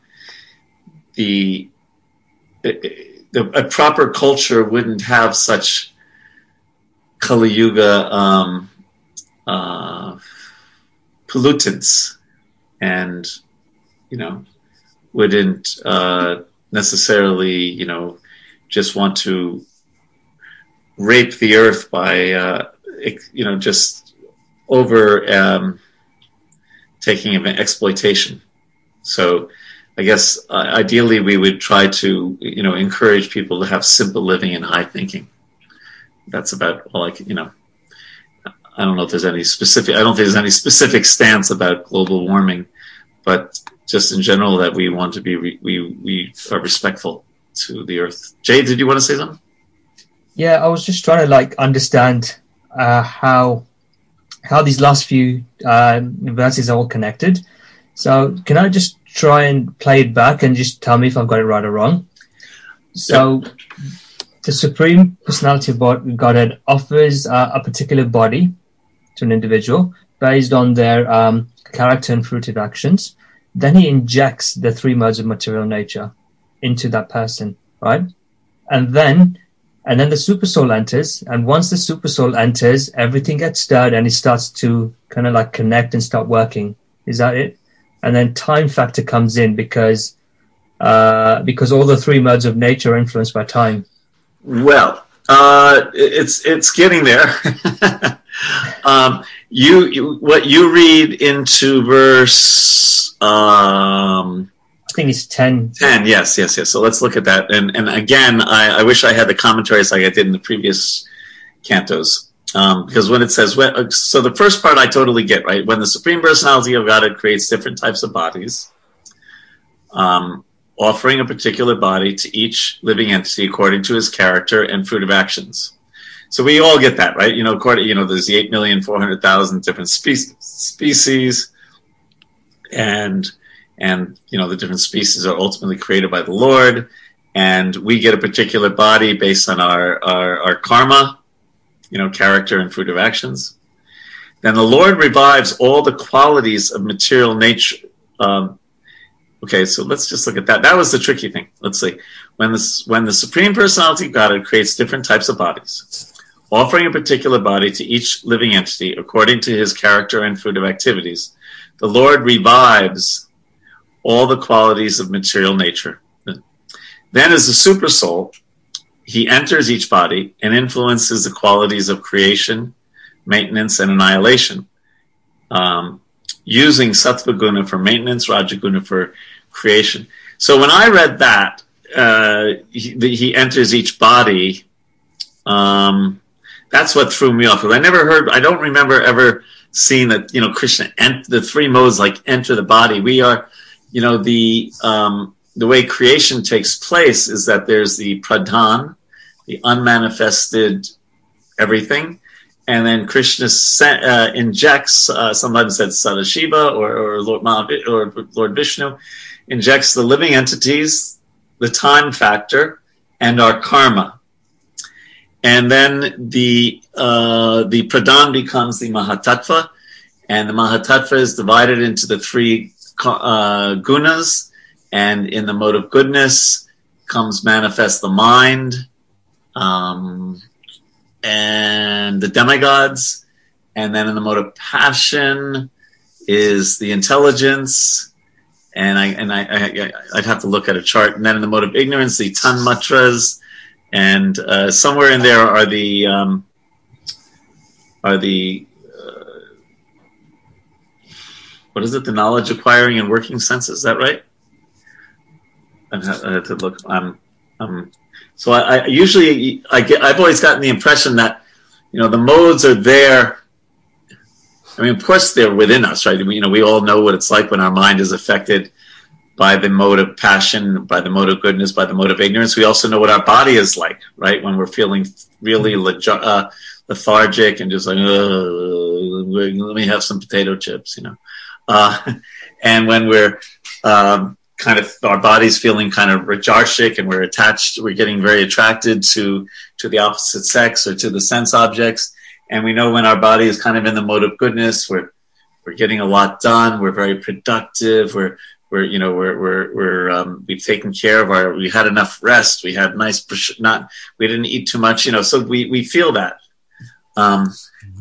the, the a proper culture wouldn't have such Kali Yuga um, uh, pollutants, and you know wouldn't uh, necessarily you know just want to rape the earth by uh, you know just over um, taking of exploitation. So I guess uh, ideally we would try to you know encourage people to have simple living and high thinking. That's about all I can you know. I don't know if there's any specific. I don't think there's any specific stance about global warming, but just in general that we want to be we we are respectful to the earth. Jay, did you want to say something? Yeah, I was just trying to like understand uh, how how these last few uh, verses are all connected. So can I just try and play it back and just tell me if I've got it right or wrong? So yep. the Supreme Personality of Godhead offers uh, a particular body to an individual based on their um, character and fruitive actions. Then he injects the three modes of material nature into that person, right? And then and then the super soul enters and once the super soul enters everything gets stirred and it starts to kind of like connect and start working. Is that it? And then time factor comes in because uh, because all the three modes of nature are influenced by time. Well uh, it's it's getting there um, you, you, what you read into verse um, I think it's 10. 10, yes, yes, yes. So let's look at that. And, and again, I, I wish I had the commentaries like I did in the previous cantos. Um, because when it says, when, so the first part I totally get, right? When the Supreme Personality of God creates different types of bodies, um, offering a particular body to each living entity according to his character and fruit of actions. So we all get that, right? You know, according, you know, there's the 8,400,000 different spe- species and and you know the different species are ultimately created by the Lord, and we get a particular body based on our our, our karma, you know, character and fruit of actions. Then the Lord revives all the qualities of material nature. Um, okay, so let's just look at that. That was the tricky thing. Let's see. When this when the Supreme Personality of God creates different types of bodies, offering a particular body to each living entity according to his character and fruit of activities, the Lord revives all the qualities of material nature. Then, as a super soul, he enters each body and influences the qualities of creation, maintenance, and annihilation, um, using sattva guna for maintenance, rajaguna for creation. So when I read that, uh, he, he, enters each body. Um, that's what threw me off I never heard. I don't remember ever seeing that. You know, Krishna ent- the three modes like enter the body. We are you know the um, the way creation takes place is that there's the pradhan, the unmanifested everything, and then Krishna uh, injects. Uh, sometimes said Sadashiva or, or Lord or Lord Vishnu injects the living entities, the time factor, and our karma. And then the uh, the pradhan becomes the mahatattva, and the mahatattva is divided into the three uh, gunas, and in the mode of goodness comes manifest the mind, um, and the demigods, and then in the mode of passion is the intelligence, and I and I, I would have to look at a chart, and then in the mode of ignorance, the tanmatras, and uh, somewhere in there are the um, are the what is it? The knowledge acquiring and working sense. Is that right? I have to look. Um, um, so I, I, usually I get. I've always gotten the impression that you know the modes are there. I mean, of course, they're within us, right? You know, we all know what it's like when our mind is affected by the mode of passion, by the mode of goodness, by the mode of ignorance. We also know what our body is like, right? When we're feeling really uh, lethargic and just like, let me have some potato chips, you know. Uh, and when we're um, kind of our body's feeling kind of rajasik and we're attached, we're getting very attracted to to the opposite sex or to the sense objects. And we know when our body is kind of in the mode of goodness, we're we're getting a lot done, we're very productive, we're we're you know we're we're, we're um, we've taken care of our we had enough rest, we had nice not we didn't eat too much, you know, so we we feel that. Um,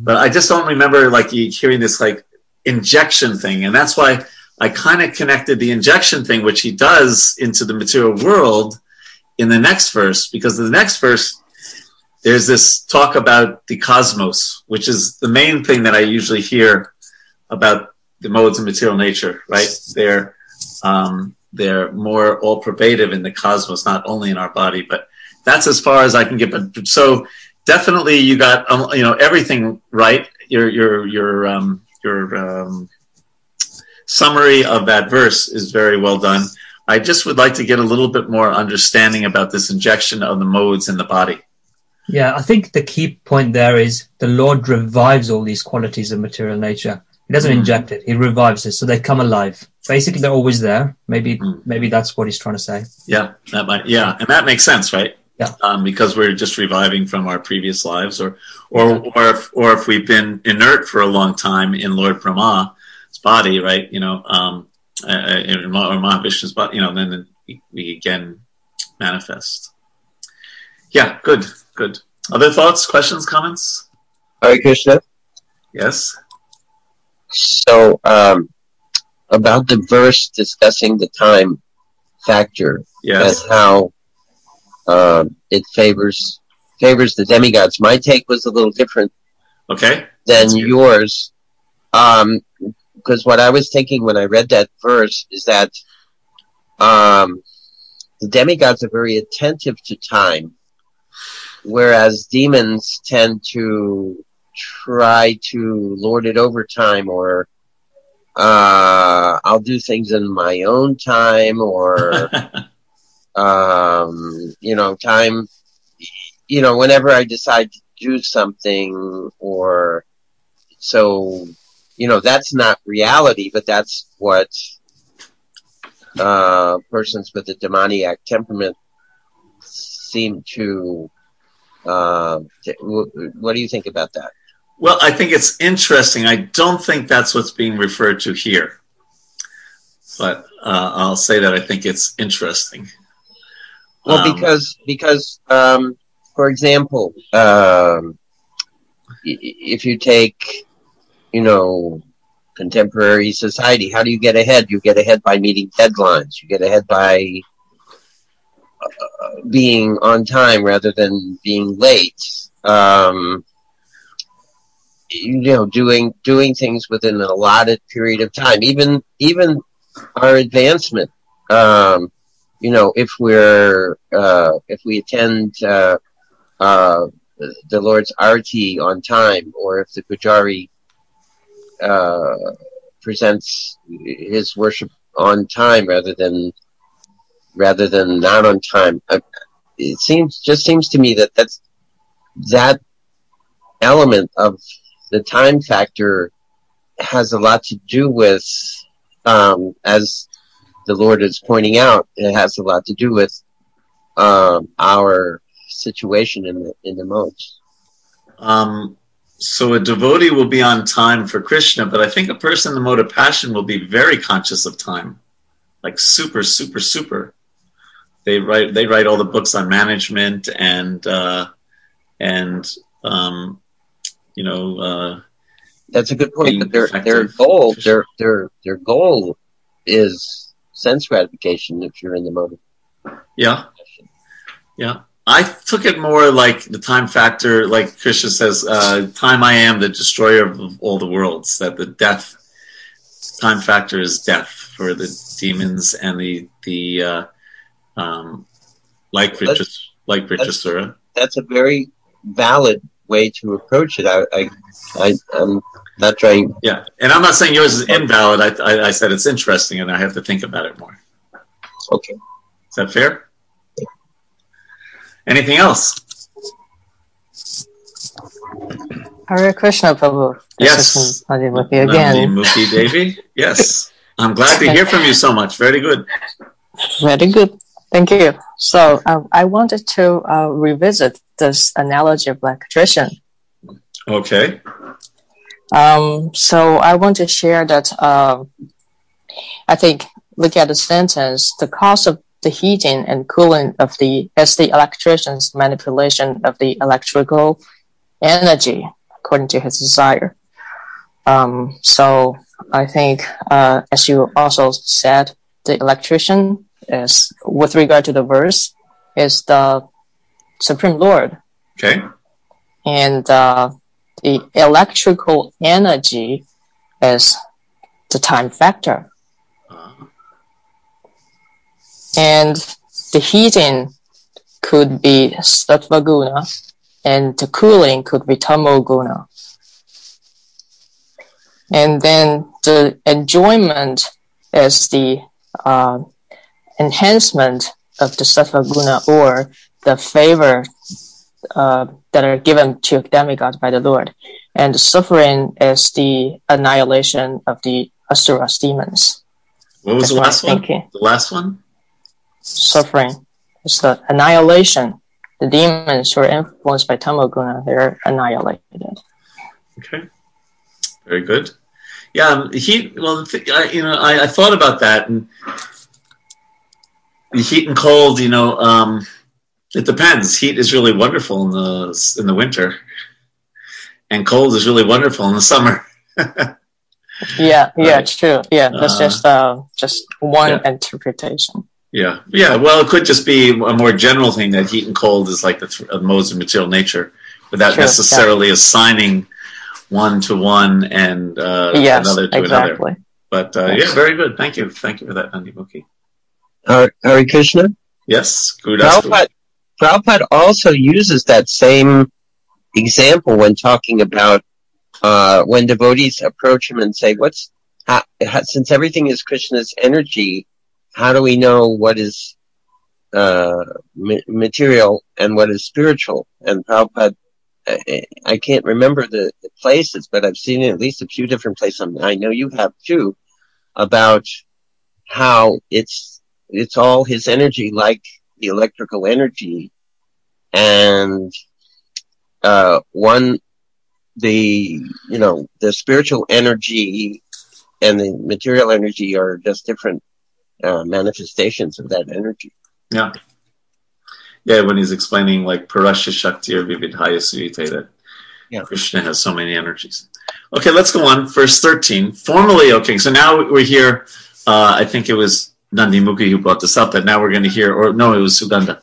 but I just don't remember like hearing this like injection thing, and that's why I kind of connected the injection thing, which he does, into the material world in the next verse, because the next verse there's this talk about the cosmos, which is the main thing that I usually hear about the modes of material nature. Right? They're um, they're more all pervasive in the cosmos, not only in our body, but that's as far as I can get. But so definitely, you got um, you know everything right. Your your your um, your um, summary of that verse is very well done. I just would like to get a little bit more understanding about this injection of the modes in the body. Yeah, I think the key point there is the Lord revives all these qualities of material nature. He doesn't mm. inject it; He revives it, so they come alive. Basically, they're always there. Maybe, mm. maybe that's what He's trying to say. Yeah, that might. Yeah, and that makes sense, right? Yeah, um, because we're just reviving from our previous lives, or, or, or if, or if we've been inert for a long time in Lord Brahma's body, right? You know, um, uh, in or Mahavishnu's body, you know, then we again manifest. Yeah, good. Good. Other thoughts, questions, comments? Hare Krishna. Yes. So, um, about the verse discussing the time factor yes. and how um, it favors favors the demigods. My take was a little different. Okay. Than yours, because um, what I was thinking when I read that verse is that um, the demigods are very attentive to time whereas demons tend to try to lord it over time or uh, I'll do things in my own time or um, you know time you know whenever I decide to do something or so you know that's not reality but that's what uh, persons with a demoniac temperament seem to what do you think about that? Well, I think it's interesting. I don't think that's what's being referred to here, but uh, I'll say that I think it's interesting. Well, um, because because um, for example, um, if you take you know contemporary society, how do you get ahead? You get ahead by meeting deadlines. You get ahead by being on time rather than being late. Um, you know, doing doing things within an allotted period of time. Even even our advancement. Um, you know, if we're uh, if we attend uh, uh, the Lord's arati on time, or if the Pujari uh, presents his worship on time rather than rather than not on time. Uh, it seems just seems to me that that's that element of the time factor has a lot to do with, um, as the Lord is pointing out, it has a lot to do with um, our situation in the in the modes. Um, so a devotee will be on time for Krishna, but I think a person in the mode of passion will be very conscious of time, like super, super, super they write they write all the books on management and uh, and um, you know uh, that's a good point. But their their goal their their their goal is sense gratification. If you're in the mode, yeah, yeah. I took it more like the time factor, like Krishna says, uh, "Time I am the destroyer of all the worlds." That the death time factor is death for the demons and the the uh, um, like Richard, like Richard That's a very valid way to approach it. I, I, I am not trying. Yeah, and I'm not saying yours is invalid. I, I, I, said it's interesting, and I have to think about it more. Okay, is that fair? Anything else? Hare Krishna, Prabhu. Yes. Nandimukhi again. Nandimukhi Devi. Yes. I'm glad to hear from you so much. Very good. Very good. Thank you. So uh, I wanted to uh, revisit this analogy of electrician. Okay. Um, so I want to share that um, I think look at the sentence. The cause of the heating and cooling of the is the electrician's manipulation of the electrical energy according to his desire. Um, so I think, uh, as you also said, the electrician is, with regard to the verse, is the Supreme Lord. Okay. And uh, the electrical energy is the time factor. And the heating could be sattva guna, and the cooling could be tamo guna. And then the enjoyment is the uh, enhancement of the sattva guna or the favor uh, that are given to demigod by the Lord. And the suffering is the annihilation of the asuras demons. What was That's the last one? thinking. The last one? Suffering is the annihilation. The demons who are influenced by tamoguna, they're annihilated. Okay. Very good. Yeah, he. Well, you know, I, I thought about that, and heat and cold. You know, um, it depends. Heat is really wonderful in the in the winter, and cold is really wonderful in the summer. Yeah, yeah, Right. true. Yeah, that's Uh, just uh, just one yeah. interpretation. Yeah, yeah. Well, it could just be a more general thing that heat and cold is like the th- uh, modes of material nature, without yeah. necessarily assigning one to one and uh, yes, another to another. But uh, Yes. yeah, very good. Thank you. Thank you for that, Nandi Mukhi. Hare Hare Krishna. Yes. Prabhupada, Prabhupada also uses that same example when talking about uh, when devotees approach him and say, "What's how, how, since everything is Krishna's energy? How do we know what is uh, ma- material and what is spiritual?" And Prabhupada, I, I can't remember the, the places, but I've seen at least a few different places. and I know you have too about how it's it's all his energy, like the electrical energy, and uh, one the you know the spiritual energy and the material energy are just different uh, manifestations of that energy. Yeah. Yeah, when he's explaining like Parasha Shakti or Vividhaya Suyite that Yeah. Krishna has so many energies. Okay, let's go on. Verse 13. Formally, okay, so now we're here. Uh, I think it was Nandi Mukhi who brought this up, that now we're going to hear, or no, it was Suganda.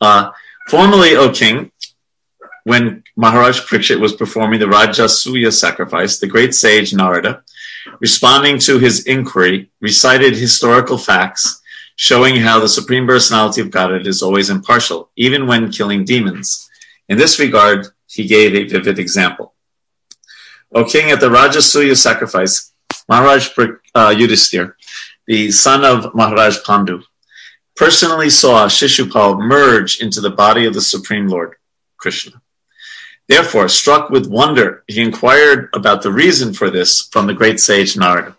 Uh, formally, O king, when Maharaj Parikshit was performing the Rajasuya sacrifice, the great sage Narada, responding to his inquiry, recited historical facts showing how the Supreme Personality of Godhead is always impartial, even when killing demons. In this regard, he gave a vivid example. O king, at the Rajasuya sacrifice, Maharaj uh, Yudhisthira, the son of Maharaj Pandu, personally saw Shishupal merge into the body of the Supreme Lord, Krishna. Therefore, struck with wonder, he inquired about the reason for this from the great sage Narada,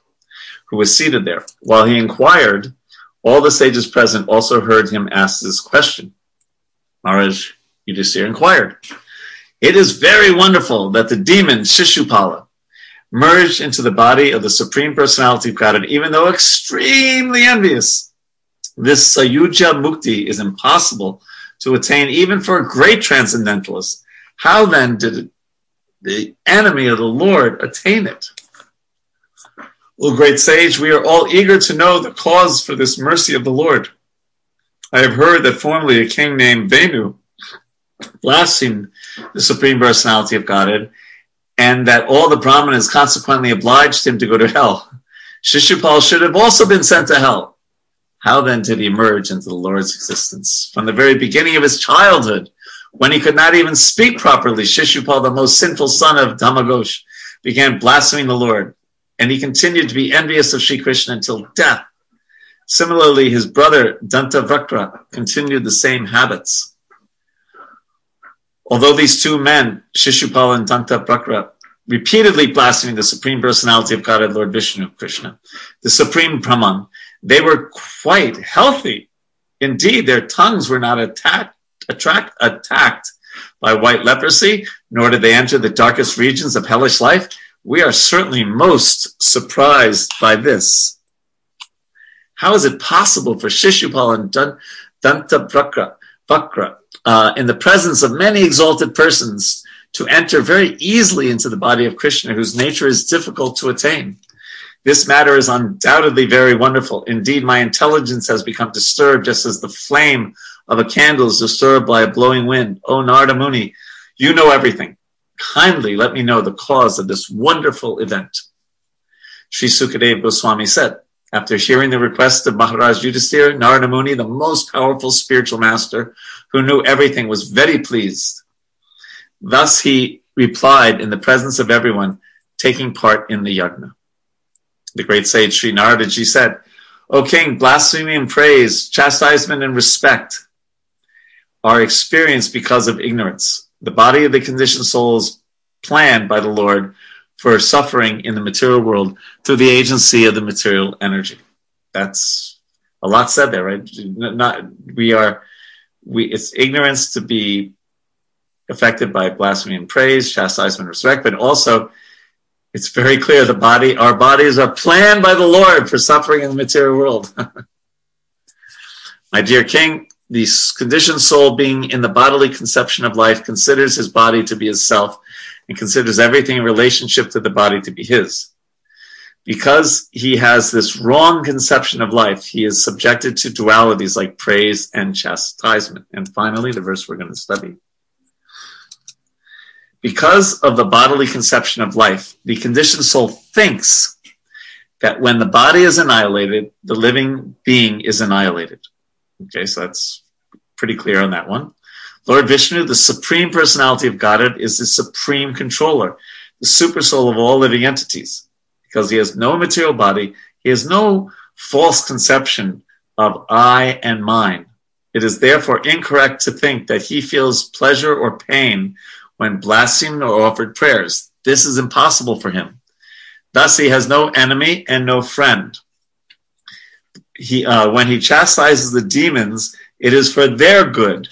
who was seated there. While he inquired, all the sages present also heard him ask this question. Maharaj Yudhisthira inquired, It is very wonderful that the demon Shishupala merged into the body of the Supreme Personality of Godhead, even though extremely envious. This Sayuja Mukti is impossible to attain even for a great transcendentalist. How then did the enemy of the Lord attain it? O great sage, we are all eager to know the cause for this mercy of the Lord. I have heard that formerly a king named Venu blasphemed the Supreme Personality of Godhead, and that all the Brahmanas consequently obliged him to go to hell. Shishupal should have also been sent to hell. How then did he emerge into the Lord's existence? From the very beginning of his childhood, when he could not even speak properly, Shishupal, the most sinful son of Damagosh, began blaspheming the Lord, and he continued to be envious of Sri Krishna until death. Similarly, his brother Dantavakra continued the same habits. Although these two men, Shishupal and Dantavakra, repeatedly blasphemed the Supreme Personality of Godhead, Lord Vishnu Krishna, the Supreme Brahman, they were quite healthy. Indeed, their tongues were not attacked, attract, attacked by white leprosy, nor did they enter the darkest regions of hellish life. We are certainly most surprised by this. How is it possible for Shishupal and Danta Bakra, uh, in the presence of many exalted persons, to enter very easily into the body of Krishna, whose nature is difficult to attain? This matter is undoubtedly very wonderful. Indeed, my intelligence has become disturbed just as the flame of a candle is disturbed by a blowing wind. O Narada Muni, you know everything. Kindly let me know the cause of this wonderful event. Sri Sukadev Goswami said, after hearing the request of Maharaj Yudhisthira, Narada Muni, the most powerful spiritual master who knew everything, was very pleased. Thus he replied in the presence of everyone, taking part in the yajna. The great sage Sri Naradaji said, O king, blasphemy and praise, chastisement and respect are experienced because of ignorance. The body of the conditioned soul is planned by the Lord for suffering in the material world through the agency of the material energy. That's a lot said there, right? Not we are we it's ignorance to be affected by blasphemy and praise, chastisement and respect, but also it's very clear the body, our bodies are planned by the Lord for suffering in the material world. My dear king, the conditioned soul being in the bodily conception of life considers his body to be his self and considers everything in relationship to the body to be his. Because he has this wrong conception of life, he is subjected to dualities like praise and chastisement. And finally, the verse we're going to study. Because of the bodily conception of life, the conditioned soul thinks that when the body is annihilated, the living being is annihilated. Okay, so that's pretty clear on that one. Lord Vishnu, the supreme personality of Godhead, is the supreme controller, the super soul of all living entities. Because he has no material body, he has no false conception of I and mine. It is therefore incorrect to think that he feels pleasure or pain when blasphemed or offered prayers. This is impossible for him. Thus, he has no enemy and no friend. He, uh, when he chastises the demons, it is for their good.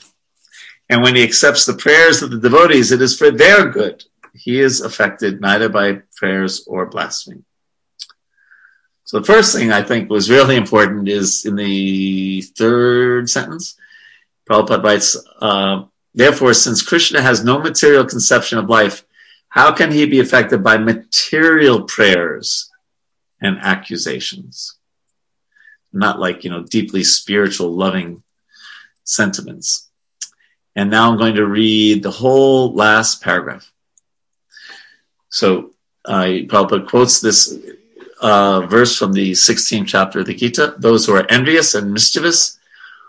And when he accepts the prayers of the devotees, it is for their good. He is affected neither by prayers or blasphemy. So the first thing I think was really important is in the third sentence. Prabhupada writes, uh, Therefore, since Krishna has no material conception of life, how can he be affected by material prayers and accusations? Not like, you know, deeply spiritual, loving sentiments. And now I'm going to read the whole last paragraph. So uh, Prabhupada quotes this uh, verse from the 16th chapter of the Gita. Those who are envious and mischievous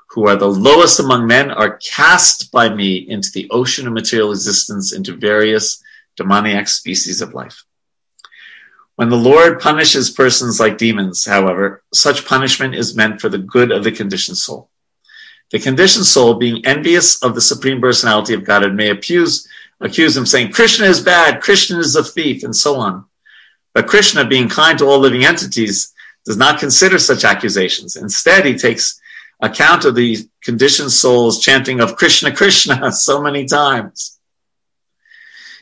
who are the lowest among men, are cast by me into the ocean of material existence, into various demoniac species of life. When the Lord punishes persons like demons, however, such punishment is meant for the good of the conditioned soul. The conditioned soul, being envious of the Supreme Personality of Godhead, may accuse, accuse him saying, Krishna is bad, Krishna is a thief, and so on. But Krishna, being kind to all living entities, does not consider such accusations. Instead, he takes account of the conditioned souls chanting of Krishna, Krishna so many times.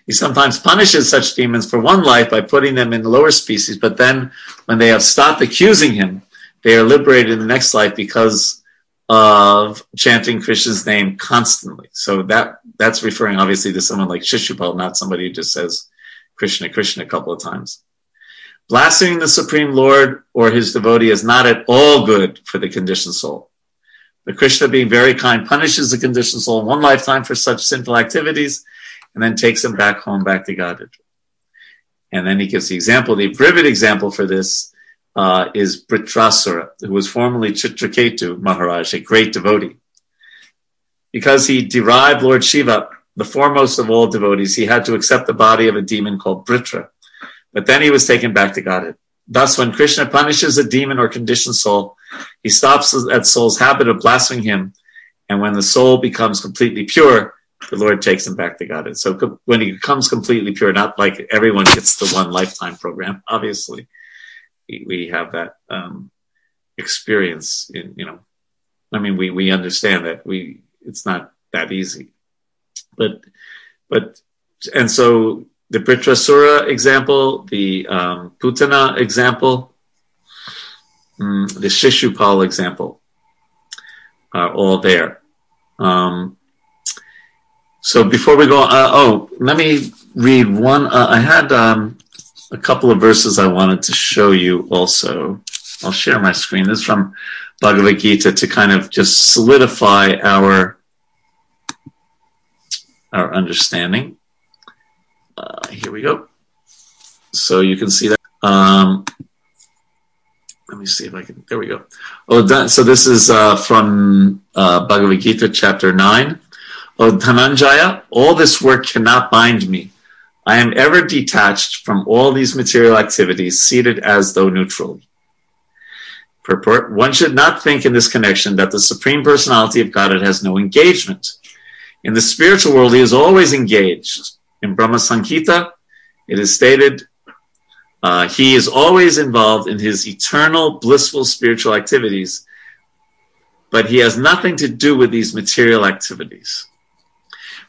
He sometimes punishes such demons for one life by putting them in lower species, but then when they have stopped accusing him, they are liberated in the next life because of chanting Krishna's name constantly. So that that's referring obviously to someone like Shishupal, not somebody who just says Krishna, Krishna a couple of times. Blaspheming the Supreme Lord or his devotee is not at all good for the conditioned soul. The Krishna, being very kind, punishes the conditioned soul in one lifetime for such sinful activities and then takes him back home, back to Godhead. And then he gives the example. The vivid example for this uh, is Vritrasura, who was formerly Chitraketu Maharaj, a great devotee. Because he derived Lord Shiva, the foremost of all devotees, he had to accept the body of a demon called Vritra. But then he was taken back to Godhead. Thus, when Krishna punishes a demon or conditioned soul, he stops that soul's habit of blaspheming him. And when the soul becomes completely pure, the Lord takes him back to Godhead. so when he becomes completely pure, not like everyone gets the one lifetime program, obviously, we have that um, experience in, you know, I mean, we, we understand that we, it's not that easy. but but and so the Vritrasura example, the um, Putana example, mm, the Shishupal example are all there. Um, so before we go, uh, oh, let me read one. Uh, I had um, a couple of verses I wanted to show you also. I'll share my screen. This is from Bhagavad Gita to kind of just solidify our our understanding. Uh, here we go. So you can see that. Um, let me see if I can. There we go. Oh, that, so this is uh, from uh, Bhagavad Gita, chapter nine. Oh, Dhananjaya, all this work cannot bind me. I am ever detached from all these material activities, seated as though neutral. Purport: One should not think in this connection that the Supreme Personality of Godhead has no engagement. In the spiritual world, he is always engaged. In Brahma Samhita, it is stated uh, he is always involved in his eternal blissful spiritual activities, but he has nothing to do with these material activities.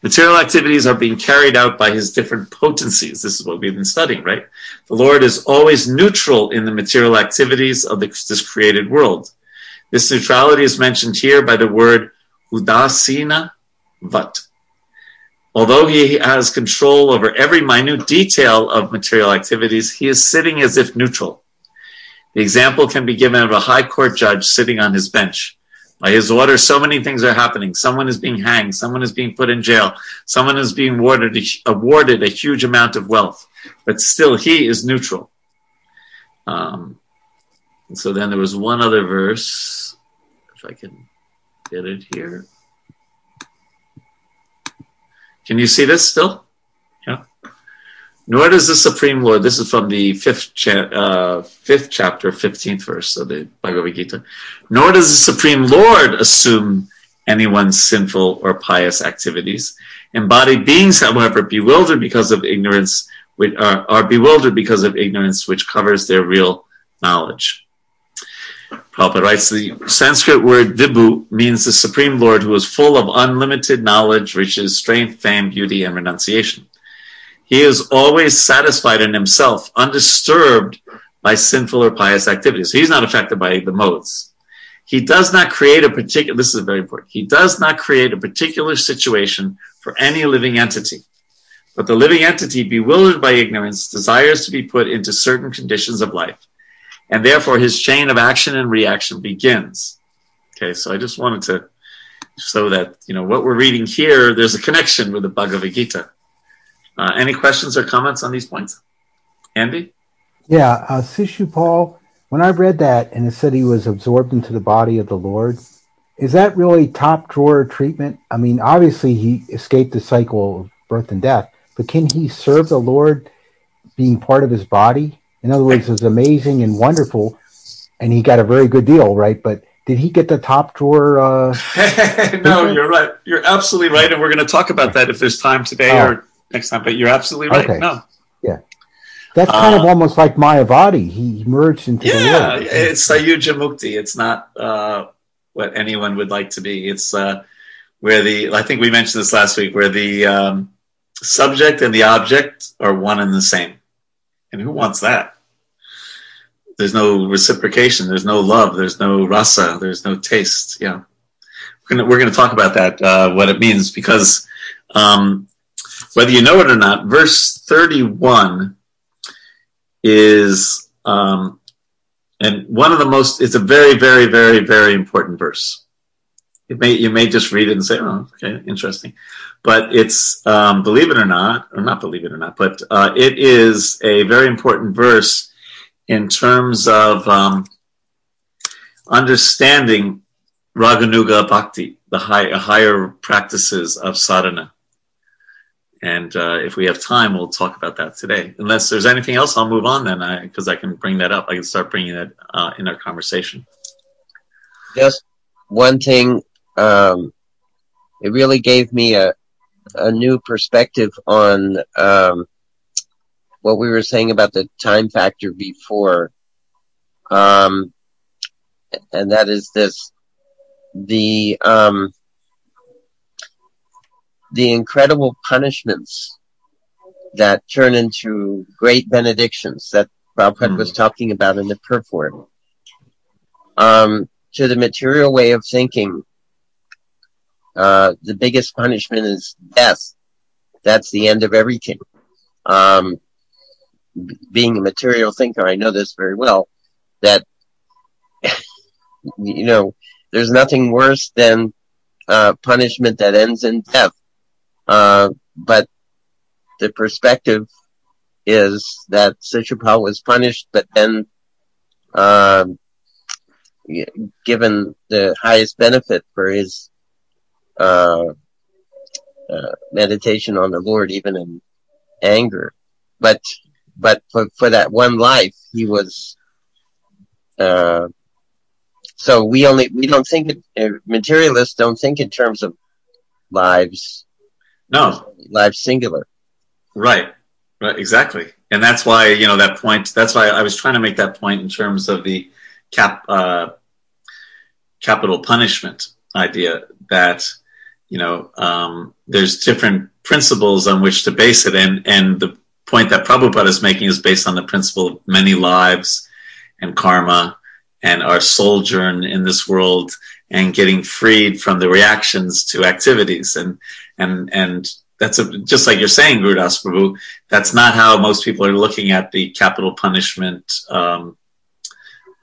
Material activities are being carried out by his different potencies. This is what we've been studying, right? The Lord is always neutral in the material activities of this created world. This neutrality is mentioned here by the word udasina vat. Although he has control over every minute detail of material activities, he is sitting as if neutral. The example can be given of a high court judge sitting on his bench. By his order, so many things are happening. Someone is being hanged. Someone is being put in jail. Someone is being awarded a, awarded a huge amount of wealth. But still, he is neutral. Um, so then there was one other verse, if I can get it here. Can you see this still? Yeah. Nor does the Supreme Lord, this is from the fifth, cha- uh, fifth chapter, 15th verse of the Bhagavad Gita. Nor does the Supreme Lord assume anyone's sinful or pious activities. Embodied beings, however, bewildered because of ignorance, are, are bewildered because of ignorance, which covers their real knowledge. Prabhupada writes the Sanskrit word vibhu means the Supreme Lord who is full of unlimited knowledge, riches, strength, fame, beauty, and renunciation. He is always satisfied in himself, undisturbed by sinful or pious activities. So he's not affected by the modes. He does not create a particular, this is very important, he does not create a particular situation for any living entity. But the living entity, bewildered by ignorance, desires to be put into certain conditions of life and therefore his chain of action and reaction begins. Okay, so I just wanted to show that you know what we're reading here. There's a connection with the Bhagavad Gita. Uh, any questions or comments on these points, Andy? Yeah, uh, Shishupal. When I read that and it said he was absorbed into the body of the Lord, is that really top drawer treatment? I mean, obviously he escaped the cycle of birth and death, but can he serve the Lord being part of his body? In other words, it's amazing and wonderful, and he got a very good deal, right? But did he get the top drawer? Uh, no, you're right. You're absolutely right, and we're going to talk about that if there's time today oh. or next time. But you're absolutely right. Okay. No. Yeah. That's kind uh, of almost like Mayavadi. He merged into yeah, the world. it's Sayuja Mukti. It's not uh, what anyone would like to be. It's uh, where the, I think we mentioned this last week, where the um, subject and the object are one and the same. And who wants that? There's no reciprocation. There's no love. There's no rasa. There's no taste. Yeah, we're gonna we're gonna talk about that uh, what it means because um, whether you know it or not, verse thirty one is um, and one of the most. It's a very very very very important verse. It may you may just read it and say, "Oh, okay, interesting," but it's um, believe it or not, or not believe it or not, but uh, it is a very important verse in terms of um, understanding Raganuga Bhakti, the high, higher practices of sadhana. And uh, if we have time, we'll talk about that today. Unless there's anything else, I'll move on then, because I, I, can bring that up. I can start bringing that uh, in our conversation. Just one thing, um, it really gave me a a new perspective on um, what we were saying about the time factor before. Um, and that is this the um, the incredible punishments that turn into great benedictions that Prabhupada was talking about in the purport, um, to the material way of thinking, uh, the biggest punishment is death. That's the end of everything. Being a material thinker, I know this very well, that, you know, there's nothing worse than, uh, punishment that ends in death. Uh, but the perspective is that Shishupal was punished, but then, y- given the highest benefit for his, uh, uh, meditation on the Lord, even in anger. But, but for, for that one life, he was, uh, so we only, we don't think, uh, materialists don't think in terms of lives, No, lives singular. Right. Right. Exactly. And that's why, you know, that point, that's why I was trying to make that point in terms of the cap, uh, capital punishment idea that, you know, um, there's different principles on which to base it. And, and the point that Prabhupada is making is based on the principle of many lives and karma and our sojourn in this world and getting freed from the reactions to activities. And, and, and that's a, just like you're saying, Gurudas Prabhu, that's not how most people are looking at the capital punishment um,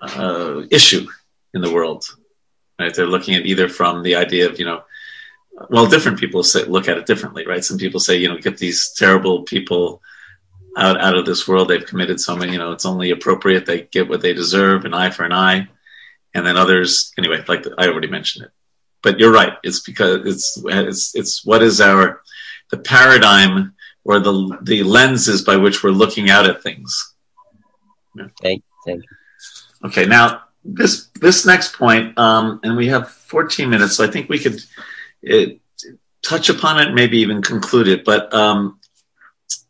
uh, issue in the world. Right? They're looking at either from the idea of you know, well, different people say, look at it differently, right? Some people say you know, get these terrible people out out of this world. They've committed so many, you know, it's only appropriate they get what they deserve, an eye for an eye. And then others, anyway, like I already mentioned it. But you're right. It's because it's it's it's what is our the paradigm or the the lenses by which we're looking out at things. Thank, thank you. Okay, now this this next point, um, and we have 14 minutes, so I think we could uh, touch upon it, maybe even conclude it. But um,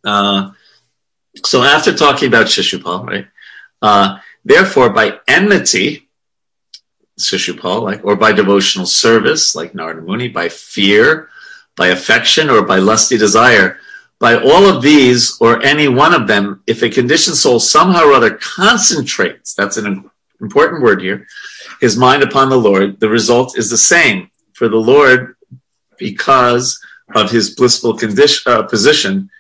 uh, so after talking about Shishupal, right? Uh, therefore, by enmity, Shishupal, like, or by devotional service, like Narada Muni, by fear, by affection, or by lusty desire, by all of these or any one of them, if a conditioned soul somehow or other concentrates, that's an important word here, his mind upon the Lord, the result is the same. For the Lord, because of his blissful condition, uh, position,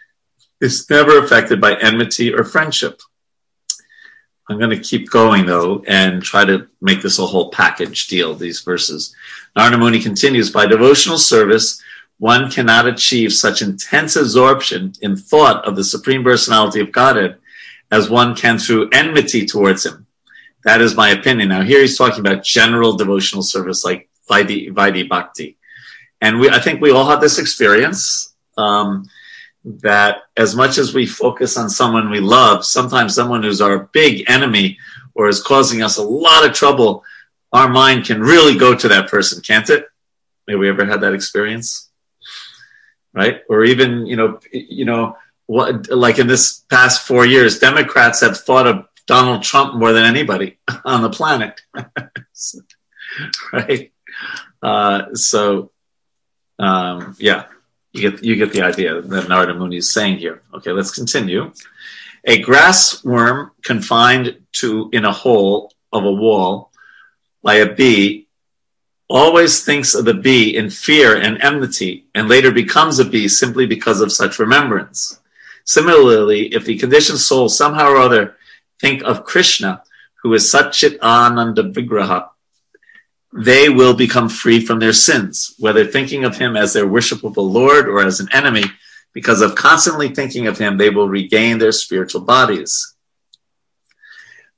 is never affected by enmity or friendship. I'm going to keep going though and try to make this a whole package deal, these verses. Narada Muni continues, by devotional service, one cannot achieve such intense absorption in thought of the Supreme Personality of Godhead as one can through enmity towards Him. That is my opinion. Now, here he's talking about general devotional service like Vaidhi, Vaidhi Bhakti. And we, I think we all have this experience um, that as much as we focus on someone we love, sometimes someone who's our big enemy or is causing us a lot of trouble, our mind can really go to that person, can't it? Have we ever had that experience? right? Or even, you know, you know, what like in this past four years, Democrats have fought of Donald Trump more than anybody on the planet, right? Uh, so, um, yeah, you get you get the idea that Narada Muni is saying here. Okay, let's continue. A grass worm confined to in a hole of a wall by a bee always thinks of the bee in fear and enmity and later becomes a bee simply because of such remembrance. Similarly, if the conditioned soul somehow or other think of Krishna, who is Satchit Ananda Vigraha, they will become free from their sins, whether thinking of him as their worshipable Lord or as an enemy. Because of constantly thinking of him, they will regain their spiritual bodies.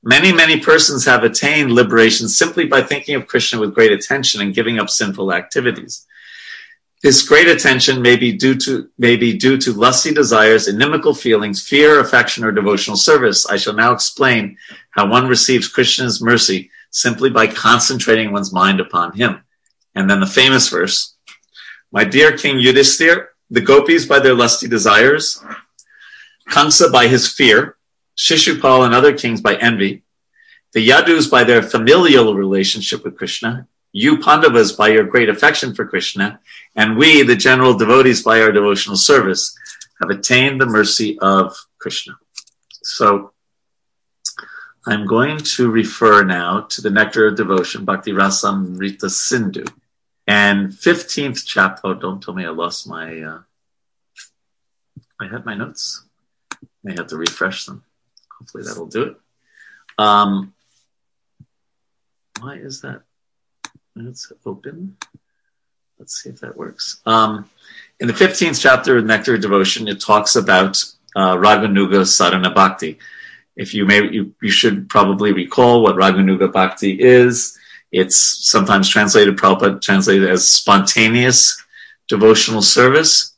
Many, many persons have attained liberation simply by thinking of Krishna with great attention and giving up sinful activities. This great attention may be due to may be due to lusty desires, inimical feelings, fear, affection, or devotional service. I shall now explain how one receives Krishna's mercy simply by concentrating one's mind upon him. And then the famous verse, My dear King Yudhisthira, the gopis by their lusty desires, Kansa by his fear, Shishupal and other kings by envy, the Yadus by their familial relationship with Krishna, you Pandavas by your great affection for Krishna, and we, the general devotees, by our devotional service, have attained the mercy of Krishna. So I'm going to refer now to the Nectar of Devotion, Bhakti Rasamrita Sindhu. And 15th chapter, oh, don't tell me I lost my, uh, I had my notes. I have to refresh them. Hopefully that'll do it. Um, why is that? It's open. Let's see if that works. Um, in the 15th chapter of Nectar of Devotion, it talks about uh, Raganuga Sadhana Bhakti. If you may, you, you should probably recall what Raganuga Bhakti is. It's sometimes translated, Prabhupada translated as spontaneous devotional service.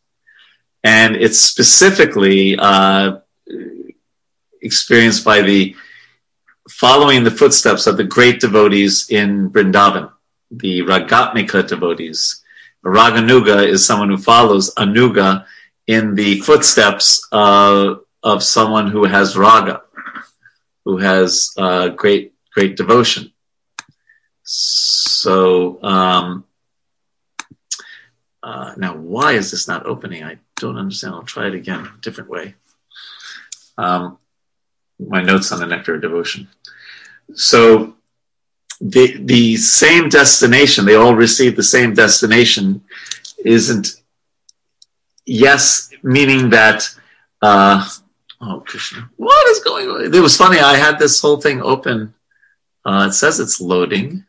And it's specifically uh, experienced by the following the footsteps of the great devotees in Vrindavan, the Ragatmika devotees. Raganuga is someone who follows Anuga in the footsteps of, of someone who has raga, who has uh, great great devotion. So um, uh, now, why is this not opening? I don't understand. I'll try it again, a different way. Um, my notes on the nectar of devotion. So the the same destination, they all receive the same destination, isn't yes, meaning that uh, oh Krishna, what is going on? It was funny. I had this whole thing open. Uh, it says it's loading,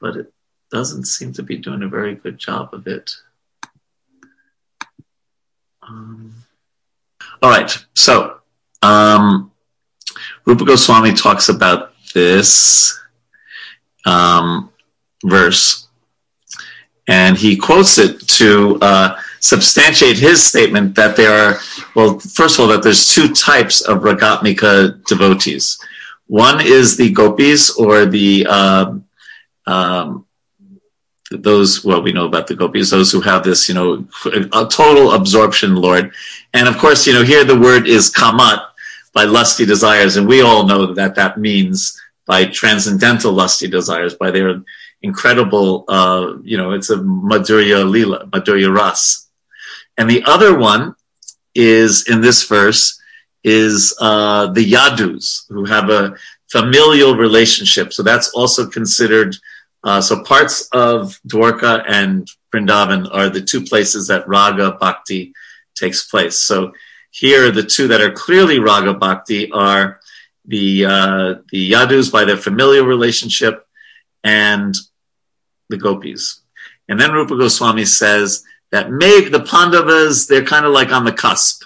but it doesn't seem to be doing a very good job of it. Um, all right, so um, Rupa Goswami talks about this um, verse, and he quotes it to uh, substantiate his statement that there are, well, first of all, that there's two types of Ragatmika devotees. One is the gopis or the um, um, those well we know about the gopis those who have this you know a total absorption lord. And of course you know here the word is kamat by lusty desires. And we all know that that means by transcendental lusty desires by their incredible uh, you know it's a madhurya lila madhurya ras and the other one is in this verse is uh, the yadus who have a familial relationship so that's also considered uh, so parts of Dwarka and Vrindavan are the two places that Raga Bhakti takes place. So here, the two that are clearly Raga Bhakti are the uh, the Yadus by their familial relationship and the Gopis. And then Rupa Goswami says that may, the Pandavas, they're kind of like on the cusp.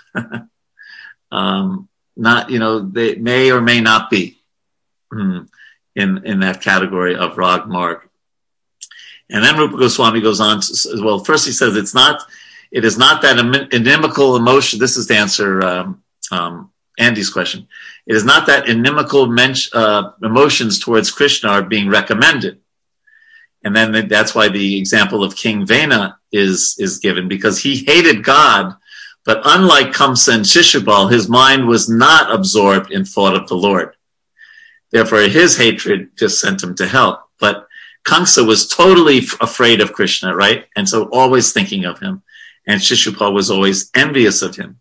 um, not, you know, they may or may not be. Mm in, in that category of Rag Marg. And then Rupa Goswami goes on to, well, first he says it's not, it is not that inimical emotion. This is to answer um, um, Andy's question. It is not that inimical men- uh, emotions towards Krishna are being recommended. And then that's why the example of King Vena is, is given because he hated God, but unlike Kamsa and Shishupal, his mind was not absorbed in thought of the Lord. Therefore, his hatred just sent him to hell. But Kamsa was totally afraid of Krishna, right? And so always thinking of him. And Shishupal was always envious of him.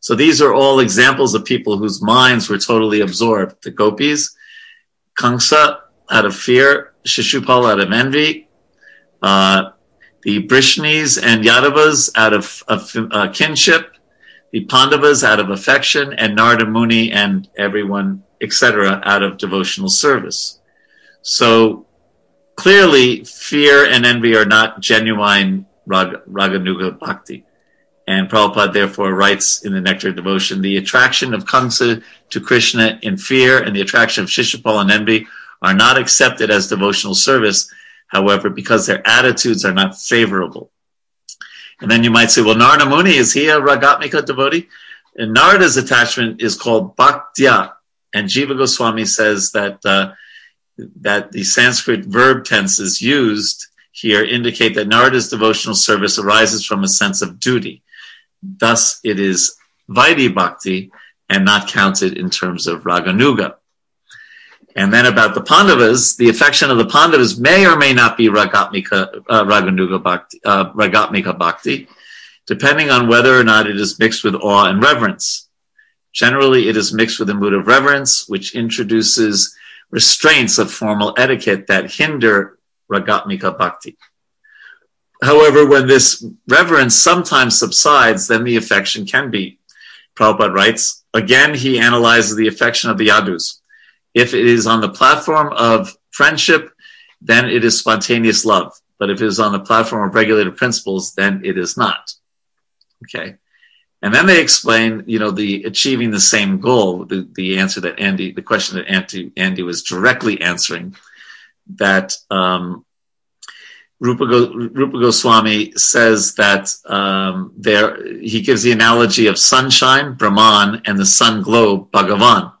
So these are all examples of people whose minds were totally absorbed. The gopis, Kamsa out of fear, Shishupal out of envy, uh, the Vrishnis and Yadavas out of, of uh, kinship, the Pandavas out of affection, and Narada Muni and everyone etc., out of devotional service. So clearly, fear and envy are not genuine rag, Raganuga Bhakti. And Prabhupada therefore writes in the Nectar of Devotion, the attraction of Kamsa to Krishna in fear and the attraction of Shishupal and envy are not accepted as devotional service, however, because their attitudes are not favorable. And then you might say, well, Narada Muni, is he a Ragatmika devotee? And Narada's attachment is called Bhaktya, and Jiva Goswami says that uh, that the Sanskrit verb tenses used here indicate that Narada's devotional service arises from a sense of duty. Thus, it is Vaidhi Bhakti and not counted in terms of Raganuga. And then about the Pandavas, the affection of the Pandavas may or may not be Ragatmika, uh, Raganuga Bhakti, uh, Ragatmika Bhakti, depending on whether or not it is mixed with awe and reverence. Generally, it is mixed with a mood of reverence, which introduces restraints of formal etiquette that hinder Ragatmika Bhakti. However, when this reverence sometimes subsides, then the affection can be. Prabhupada writes, again, he analyzes the affection of the yadus. If it is on the platform of friendship, then it is spontaneous love. But if it is on the platform of regulated principles, then it is not. Okay. And then they explain, you know, the achieving the same goal, the, the answer that Andy, the question that Andy, Andy was directly answering, that um, Rupa, Rupa Goswami says that um, there he gives the analogy of sunshine, Brahman, and the sun globe, Bhagavan.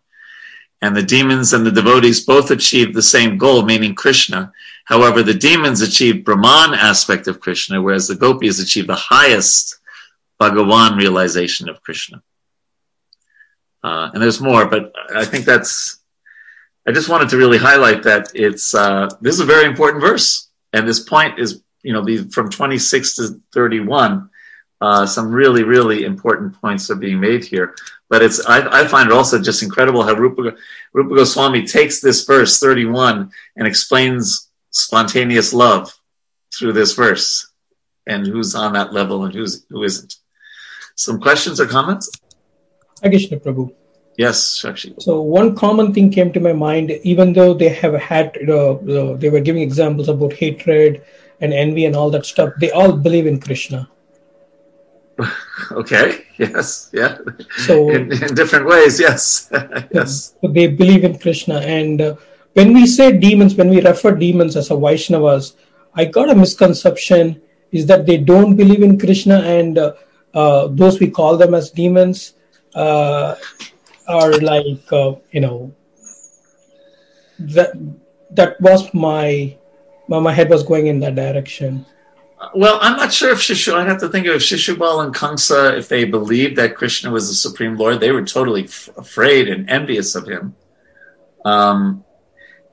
And the demons and the devotees both achieve the same goal, meaning Krishna. However, the demons achieve Brahman aspect of Krishna, whereas the gopis achieve the highest Bhagavan realization of Krishna. Uh, and there's more, but I think that's. I just wanted to really highlight that it's uh, this is a very important verse, and this point is you know from 26 to 31. Uh, some really really important points are being made here, but it's I, I find it also just incredible how Rupa, Rupa Goswami takes this verse 31 and explains spontaneous love through this verse, and who's on that level and who's who isn't. Some questions or comments? Agishna Prabhu. Yes, Sakshi. So one common thing came to my mind, even though they have had, uh, they were giving examples about hatred and envy and all that stuff. They all believe in Krishna. okay. Yes. Yeah. So in, in different ways. Yes. yes. They believe in Krishna, and uh, when we say demons, when we refer demons as a Vaishnavas, I got a misconception is that they don't believe in Krishna and uh, uh, those we call them as demons uh, are like uh, you know that that was my my head was going in that direction. Well, I'm not sure if Shishu. I'd have to think of if Shishupal and Kamsa, if they believed that Krishna was the supreme Lord, they were totally f- afraid and envious of him. Um,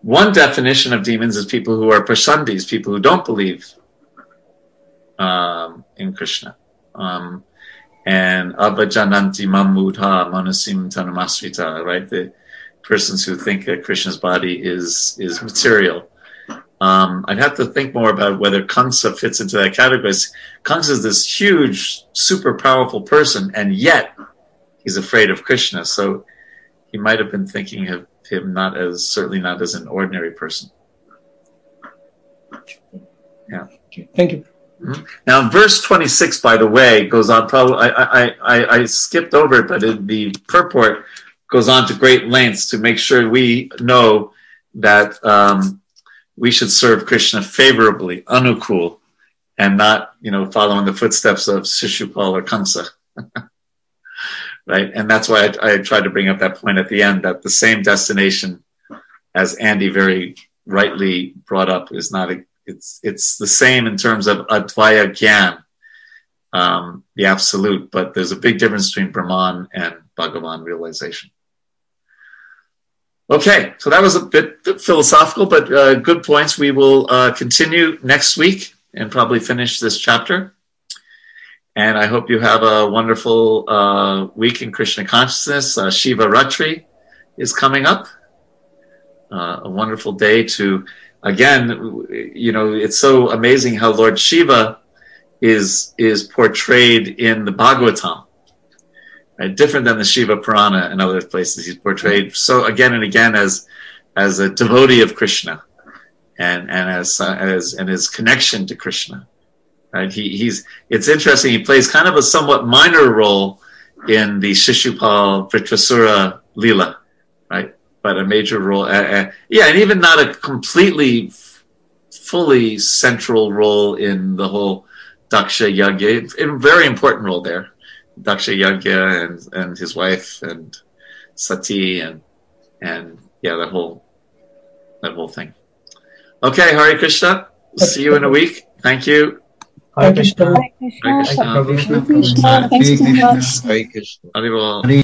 one definition of demons is people who are prasandis, people who don't believe um, in Krishna. Um, and Abhajananti Mamudha Manasim Tanamasrita, right? The persons who think that Krishna's body is is material. Um, I'd have to think more about whether Kamsa fits into that category. Kamsa is this huge, super powerful person, and yet he's afraid of Krishna. So he might have been thinking of him not as certainly not as an ordinary person. Yeah. Thank you. Mm-hmm. Now, verse 26, by the way, goes on. Probably, I, I, I, I skipped over it, but in the purport goes on to great lengths to make sure we know that um, we should serve Krishna favorably, anukul, and not, you know, following the footsteps of Shishupal or Kamsa. right? And that's why I, I tried to bring up that point at the end that the same destination, as Andy very rightly brought up, is not a, it's it's the same in terms of Advaya Gyan, um, the absolute, but there's a big difference between Brahman and Bhagavan realization. Okay, so that was a bit, philosophical, but uh, good points. We will uh, continue next week and probably finish this chapter. And I hope you have a wonderful uh, week in Krishna consciousness. Uh, Shiva Ratri is coming up. Uh, a wonderful day to again, you know, it's so amazing how Lord Shiva is is portrayed in the Bhagavatam. Right? Different than the Shiva Purana and other places. He's portrayed so again and again as as a devotee of Krishna and and as uh, as and his connection to Krishna. Right? He he's it's interesting. He plays kind of a somewhat minor role in the Shishupal Vritrasura Lila, right? but a major role. Uh, uh, yeah, and even not a completely, fully central role in the whole Daksha Yagya. A very important role there. Daksha Yagya and and his wife and Sati and and yeah, that whole that whole thing. Okay, Hari Krishna. See you in a week. Thank you. Hare Krishna. Hare Krishna. Hare Krishna. Krishna. Thanks so much. Hare Krishna. Hare